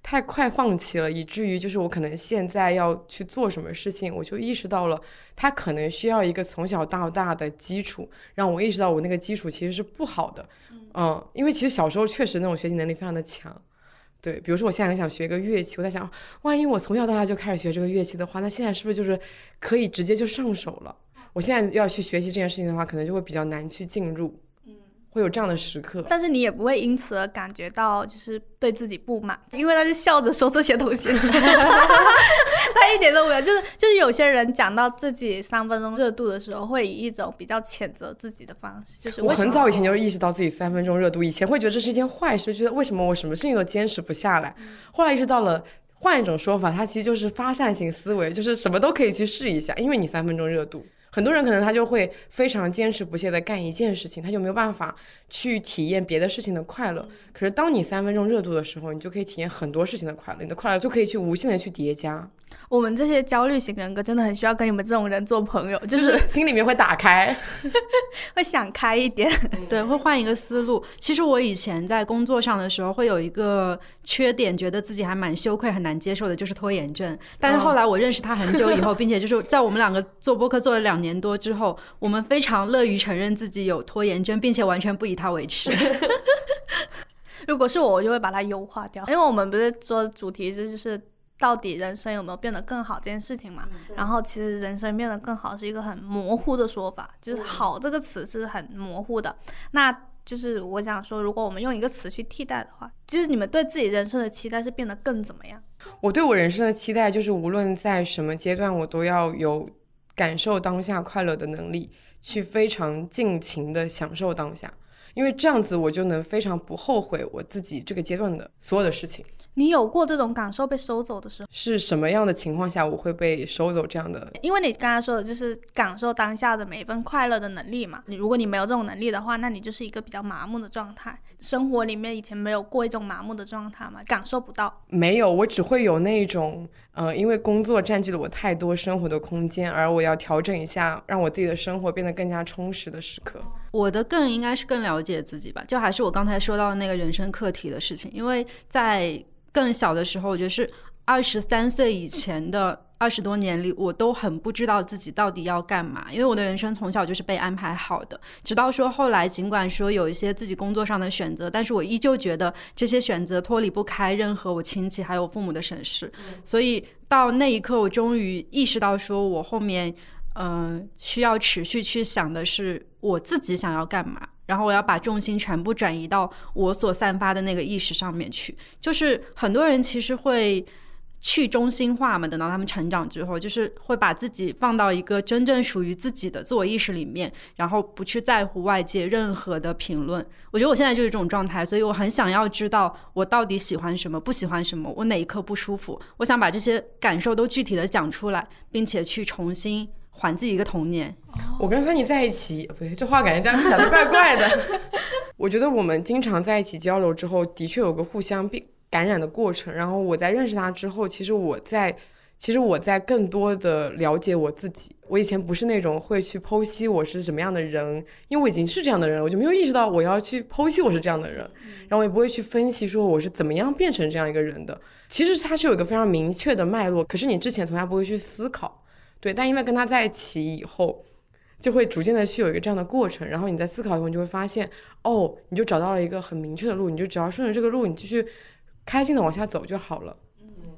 太快放弃了，以至于就是我可能现在要去做什么事情，我就意识到了，他可能需要一个从小到大的基础，让我意识到我那个基础其实是不好的。嗯，因为其实小时候确实那种学习能力非常的强。对，比如说我现在很想学一个乐器，我在想，万一我从小到大就开始学这个乐器的话，那现在是不是就是可以直接就上手了？我现在要去学习这件事情的话，可能就会比较难去进入，会有这样的时刻。但是你也不会因此而感觉到就是对自己不满，因为他是笑着说这些东西。(laughs) 他一点都没有，就是就是有些人讲到自己三分钟热度的时候，会以一种比较谴责自己的方式，就是我很早以前就意识到自己三分钟热度，以前会觉得这是一件坏事，觉得为什么我什么事情都坚持不下来。后来意识到了，换一种说法，它其实就是发散型思维，就是什么都可以去试一下，因为你三分钟热度。很多人可能他就会非常坚持不懈的干一件事情，他就没有办法去体验别的事情的快乐。可是当你三分钟热度的时候，你就可以体验很多事情的快乐，你的快乐就可以去无限的去叠加。我们这些焦虑型人格真的很需要跟你们这种人做朋友，就是心里面会打开，(laughs) 会想开一点，(laughs) 对，会换一个思路。其实我以前在工作上的时候，会有一个缺点，觉得自己还蛮羞愧、很难接受的，就是拖延症。但是后来我认识他很久以后，(laughs) 并且就是在我们两个做播客做了两年多之后，我们非常乐于承认自己有拖延症，并且完全不以他为耻。如果是我，我就会把它优化掉，因为我们不是说主题这就是。到底人生有没有变得更好这件事情嘛？然后其实人生变得更好是一个很模糊的说法，就是“好”这个词是很模糊的。那就是我想说，如果我们用一个词去替代的话，就是你们对自己人生的期待是变得更怎么样？我对我人生的期待就是，无论在什么阶段，我都要有感受当下快乐的能力，去非常尽情的享受当下，因为这样子我就能非常不后悔我自己这个阶段的所有的事情。你有过这种感受被收走的时候，是什么样的情况下我会被收走这样的？因为你刚才说的就是感受当下的每一份快乐的能力嘛。你如果你没有这种能力的话，那你就是一个比较麻木的状态。生活里面以前没有过一种麻木的状态嘛？感受不到？没有，我只会有那种，呃，因为工作占据了我太多生活的空间，而我要调整一下，让我自己的生活变得更加充实的时刻。我的更应该是更了解自己吧，就还是我刚才说到的那个人生课题的事情，因为在。更小的时候，我觉得是二十三岁以前的二十多年里，我都很不知道自己到底要干嘛，因为我的人生从小就是被安排好的。直到说后来，尽管说有一些自己工作上的选择，但是我依旧觉得这些选择脱离不开任何我亲戚还有父母的审视。所以到那一刻，我终于意识到，说我后面嗯需要持续去想的是我自己想要干嘛。然后我要把重心全部转移到我所散发的那个意识上面去。就是很多人其实会去中心化嘛，等到他们成长之后，就是会把自己放到一个真正属于自己的自我意识里面，然后不去在乎外界任何的评论。我觉得我现在就是这种状态，所以我很想要知道我到底喜欢什么，不喜欢什么，我哪一刻不舒服，我想把这些感受都具体的讲出来，并且去重新。还自己一个童年。我跟芬妮在一起，不对，这话感觉这样讲的怪怪的。(laughs) 我觉得我们经常在一起交流之后，的确有个互相并感染的过程。然后我在认识他之后，其实我在，其实我在更多的了解我自己。我以前不是那种会去剖析我是什么样的人，因为我已经是这样的人，我就没有意识到我要去剖析我是这样的人。然后我也不会去分析说我是怎么样变成这样一个人的。其实它是有一个非常明确的脉络，可是你之前从来不会去思考。对，但因为跟他在一起以后，就会逐渐的去有一个这样的过程，然后你在思考以后，你就会发现，哦，你就找到了一个很明确的路，你就只要顺着这个路，你继续开心的往下走就好了。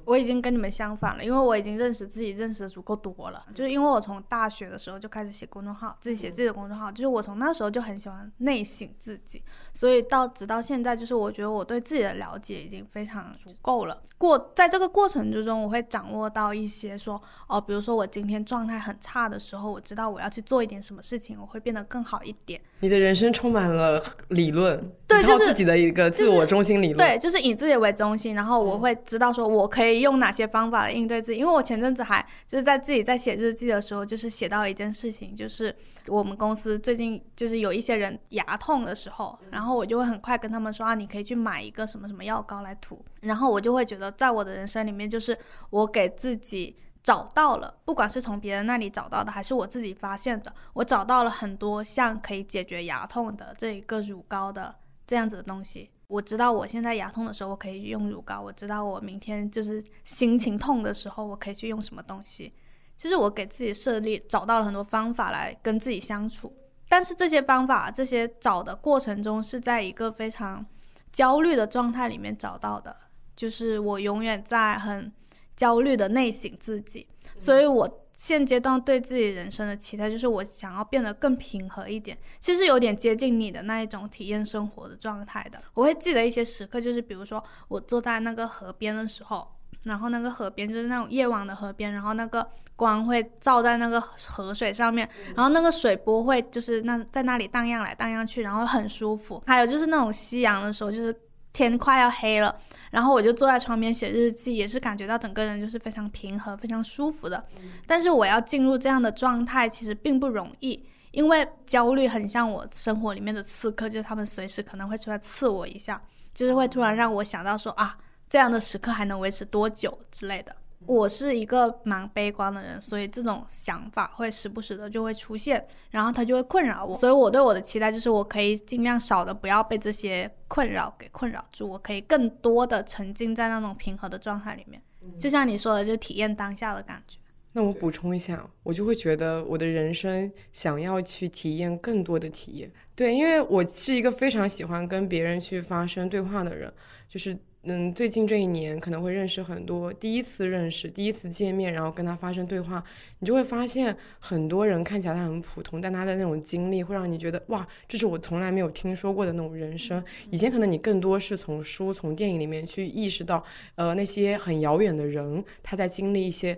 我已经跟你们相反了，因为我已经认识自己认识的足够多了。就是因为我从大学的时候就开始写公众号，自己写自己的公众号，就是我从那时候就很喜欢内省自己，所以到直到现在，就是我觉得我对自己的了解已经非常足够了。过在这个过程之中，我会掌握到一些说，哦，比如说我今天状态很差的时候，我知道我要去做一点什么事情，我会变得更好一点。你的人生充满了理论，对，就是自己的一个自我中心理论，对，就是以自己为中心，然后我会知道说我可以。用哪些方法来应对自己？因为我前阵子还就是在自己在写日记的时候，就是写到一件事情，就是我们公司最近就是有一些人牙痛的时候，然后我就会很快跟他们说啊，你可以去买一个什么什么药膏来涂。然后我就会觉得，在我的人生里面，就是我给自己找到了，不管是从别人那里找到的，还是我自己发现的，我找到了很多像可以解决牙痛的这一个乳膏的这样子的东西。我知道我现在牙痛的时候，我可以用乳膏；我知道我明天就是心情痛的时候，我可以去用什么东西。就是我给自己设立，找到了很多方法来跟自己相处。但是这些方法，这些找的过程中，是在一个非常焦虑的状态里面找到的。就是我永远在很焦虑的内省自己，所以我。现阶段对自己人生的期待，就是我想要变得更平和一点，其实有点接近你的那一种体验生活的状态的。我会记得一些时刻，就是比如说我坐在那个河边的时候，然后那个河边就是那种夜晚的河边，然后那个光会照在那个河水上面，然后那个水波会就是那在那里荡漾来荡漾去，然后很舒服。还有就是那种夕阳的时候，就是天快要黑了。然后我就坐在窗边写日记，也是感觉到整个人就是非常平和、非常舒服的。但是我要进入这样的状态，其实并不容易，因为焦虑很像我生活里面的刺客，就是他们随时可能会出来刺我一下，就是会突然让我想到说啊，这样的时刻还能维持多久之类的。我是一个蛮悲观的人，所以这种想法会时不时的就会出现，然后它就会困扰我。所以我对我的期待就是，我可以尽量少的不要被这些困扰给困扰住，我可以更多的沉浸在那种平和的状态里面。就像你说的，就体验当下的感觉。那我补充一下，我就会觉得我的人生想要去体验更多的体验。对，因为我是一个非常喜欢跟别人去发生对话的人，就是。嗯，最近这一年可能会认识很多第一次认识、第一次见面，然后跟他发生对话，你就会发现很多人看起来他很普通，但他的那种经历会让你觉得哇，这是我从来没有听说过的那种人生。以前可能你更多是从书、从电影里面去意识到，呃，那些很遥远的人他在经历一些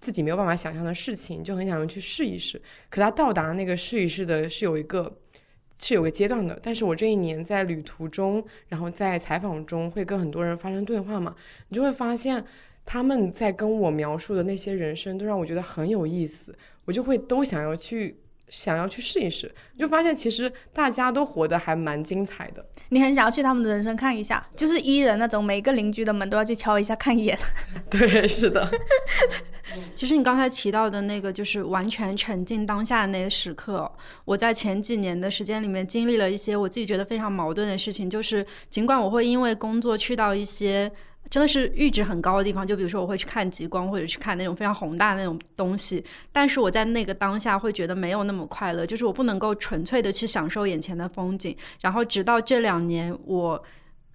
自己没有办法想象的事情，就很想要去试一试。可他到达那个试一试的是有一个。是有个阶段的，但是我这一年在旅途中，然后在采访中会跟很多人发生对话嘛，你就会发现他们在跟我描述的那些人生都让我觉得很有意思，我就会都想要去。想要去试一试，就发现其实大家都活得还蛮精彩的。你很想要去他们的人生看一下，就是伊人那种，每个邻居的门都要去敲一下看一眼。(laughs) 对，是的。(laughs) 其实你刚才提到的那个，就是完全沉浸当下的那个时刻。我在前几年的时间里面经历了一些我自己觉得非常矛盾的事情，就是尽管我会因为工作去到一些。真的是阈值很高的地方，就比如说我会去看极光，或者去看那种非常宏大的那种东西，但是我在那个当下会觉得没有那么快乐，就是我不能够纯粹的去享受眼前的风景。然后直到这两年，我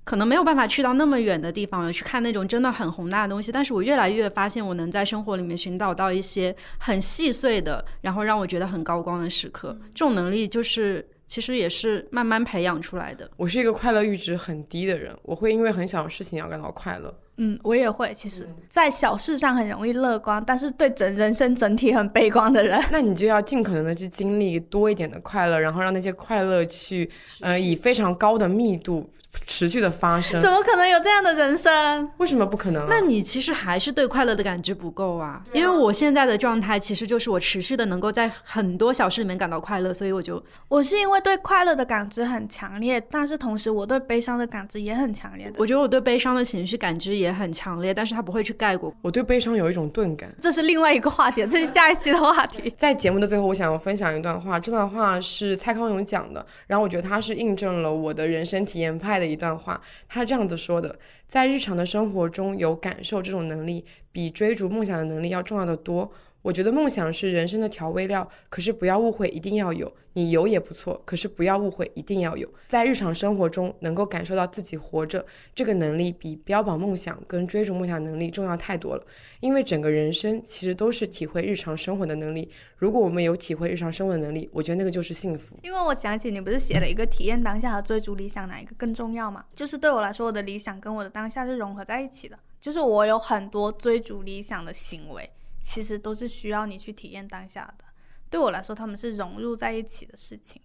可能没有办法去到那么远的地方去看那种真的很宏大的东西，但是我越来越发现我能在生活里面寻找到一些很细碎的，然后让我觉得很高光的时刻。这种能力就是。其实也是慢慢培养出来的。我是一个快乐阈值很低的人，我会因为很小的事情要感到快乐。嗯，我也会。其实，在小事上很容易乐观，但是对整人生整体很悲观的人，那你就要尽可能的去经历多一点的快乐，然后让那些快乐去，呃，以非常高的密度。持续的发生，怎么可能有这样的人生？为什么不可能？那你其实还是对快乐的感知不够啊！因为我现在的状态其实就是我持续的能够在很多小事里面感到快乐，所以我就我是因为对快乐的感知很强烈，但是同时我对悲伤的感知也很强烈。我觉得我对悲伤的情绪感知也很强烈，但是它不会去盖过我对悲伤有一种钝感。这是另外一个话题，这是下一期的话题。(laughs) 在节目的最后，我想要分享一段话，这段话是蔡康永讲的，然后我觉得他是印证了我的人生体验派的的一段话。他这样子说的，在日常的生活中有感受这种能力，比追逐梦想的能力要重要的多。我觉得梦想是人生的调味料，可是不要误会，一定要有。你有也不错，可是不要误会，一定要有。在日常生活中能够感受到自己活着这个能力，比标榜梦想跟追逐梦想能力重要太多了。因为整个人生其实都是体会日常生活的能力。如果我们有体会日常生活的能力，我觉得那个就是幸福。因为我想起你不是写了一个体验当下和追逐理想哪一个更重要吗？就是对我来说，我的理想跟我的当下是融合在一起的。就是我有很多追逐理想的行为，其实都是需要你去体验当下的。对我来说，他们是融入在一起的事情。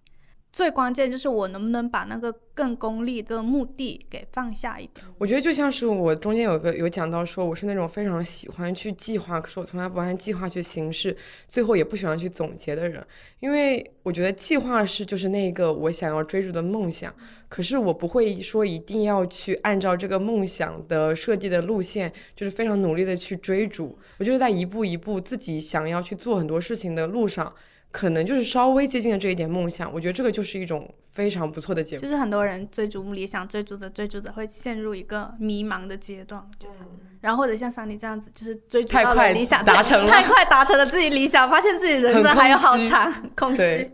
最关键就是我能不能把那个更功利的目的给放下一点。我觉得就像是我中间有个有讲到说，我是那种非常喜欢去计划，可是我从来不按计划去行事，最后也不喜欢去总结的人。因为我觉得计划是就是那个我想要追逐的梦想，可是我不会说一定要去按照这个梦想的设计的路线，就是非常努力的去追逐。我就是在一步一步自己想要去做很多事情的路上。可能就是稍微接近了这一点梦想，我觉得这个就是一种非常不错的结果。就是很多人追逐理想，追逐着追逐着会陷入一个迷茫的阶段，然后或者像桑尼这样子，就是追逐到了理想，达成了，(laughs) 太快达成了自己理想，发现自己人生还有好长空虚。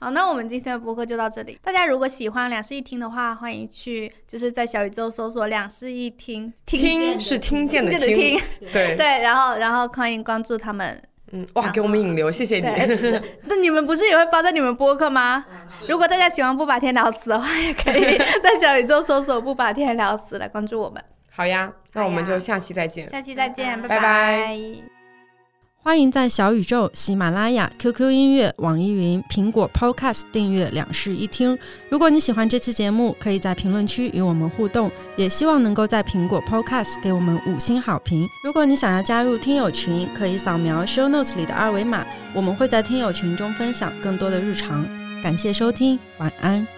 好，那我们今天的播客就到这里。大家如果喜欢两室一厅的话，欢迎去就是在小宇宙搜索“两室一厅”，听是听见的听，对 (laughs) 对，然后然后欢迎关注他们。嗯，哇，给我们引流，谢谢你。(laughs) 那你们不是也会发在你们播客吗？如果大家喜欢不把天聊死的话，也可以在小宇宙搜索“不把天聊死”来关注我们。好呀，那我们就下期再见。下期再见，拜拜。欢迎在小宇宙、喜马拉雅、QQ 音乐、网易云、苹果 Podcast 订阅两室一厅。如果你喜欢这期节目，可以在评论区与我们互动，也希望能够在苹果 Podcast 给我们五星好评。如果你想要加入听友群，可以扫描 Show Notes 里的二维码，我们会在听友群中分享更多的日常。感谢收听，晚安。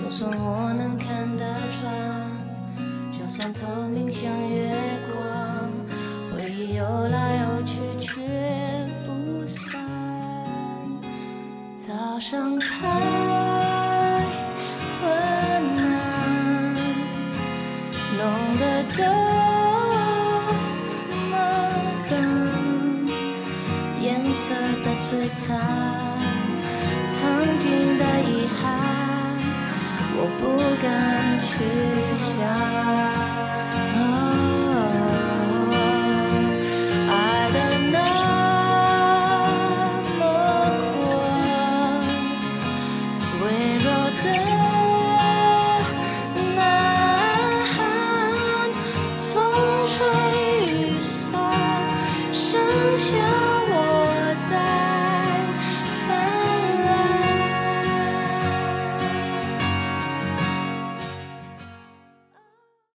就算我能看得穿，就算透明像月光，回忆游来游去却不散。早上太昏暗，弄得这么冷，颜色的摧残，曾经的遗憾。我不敢去想。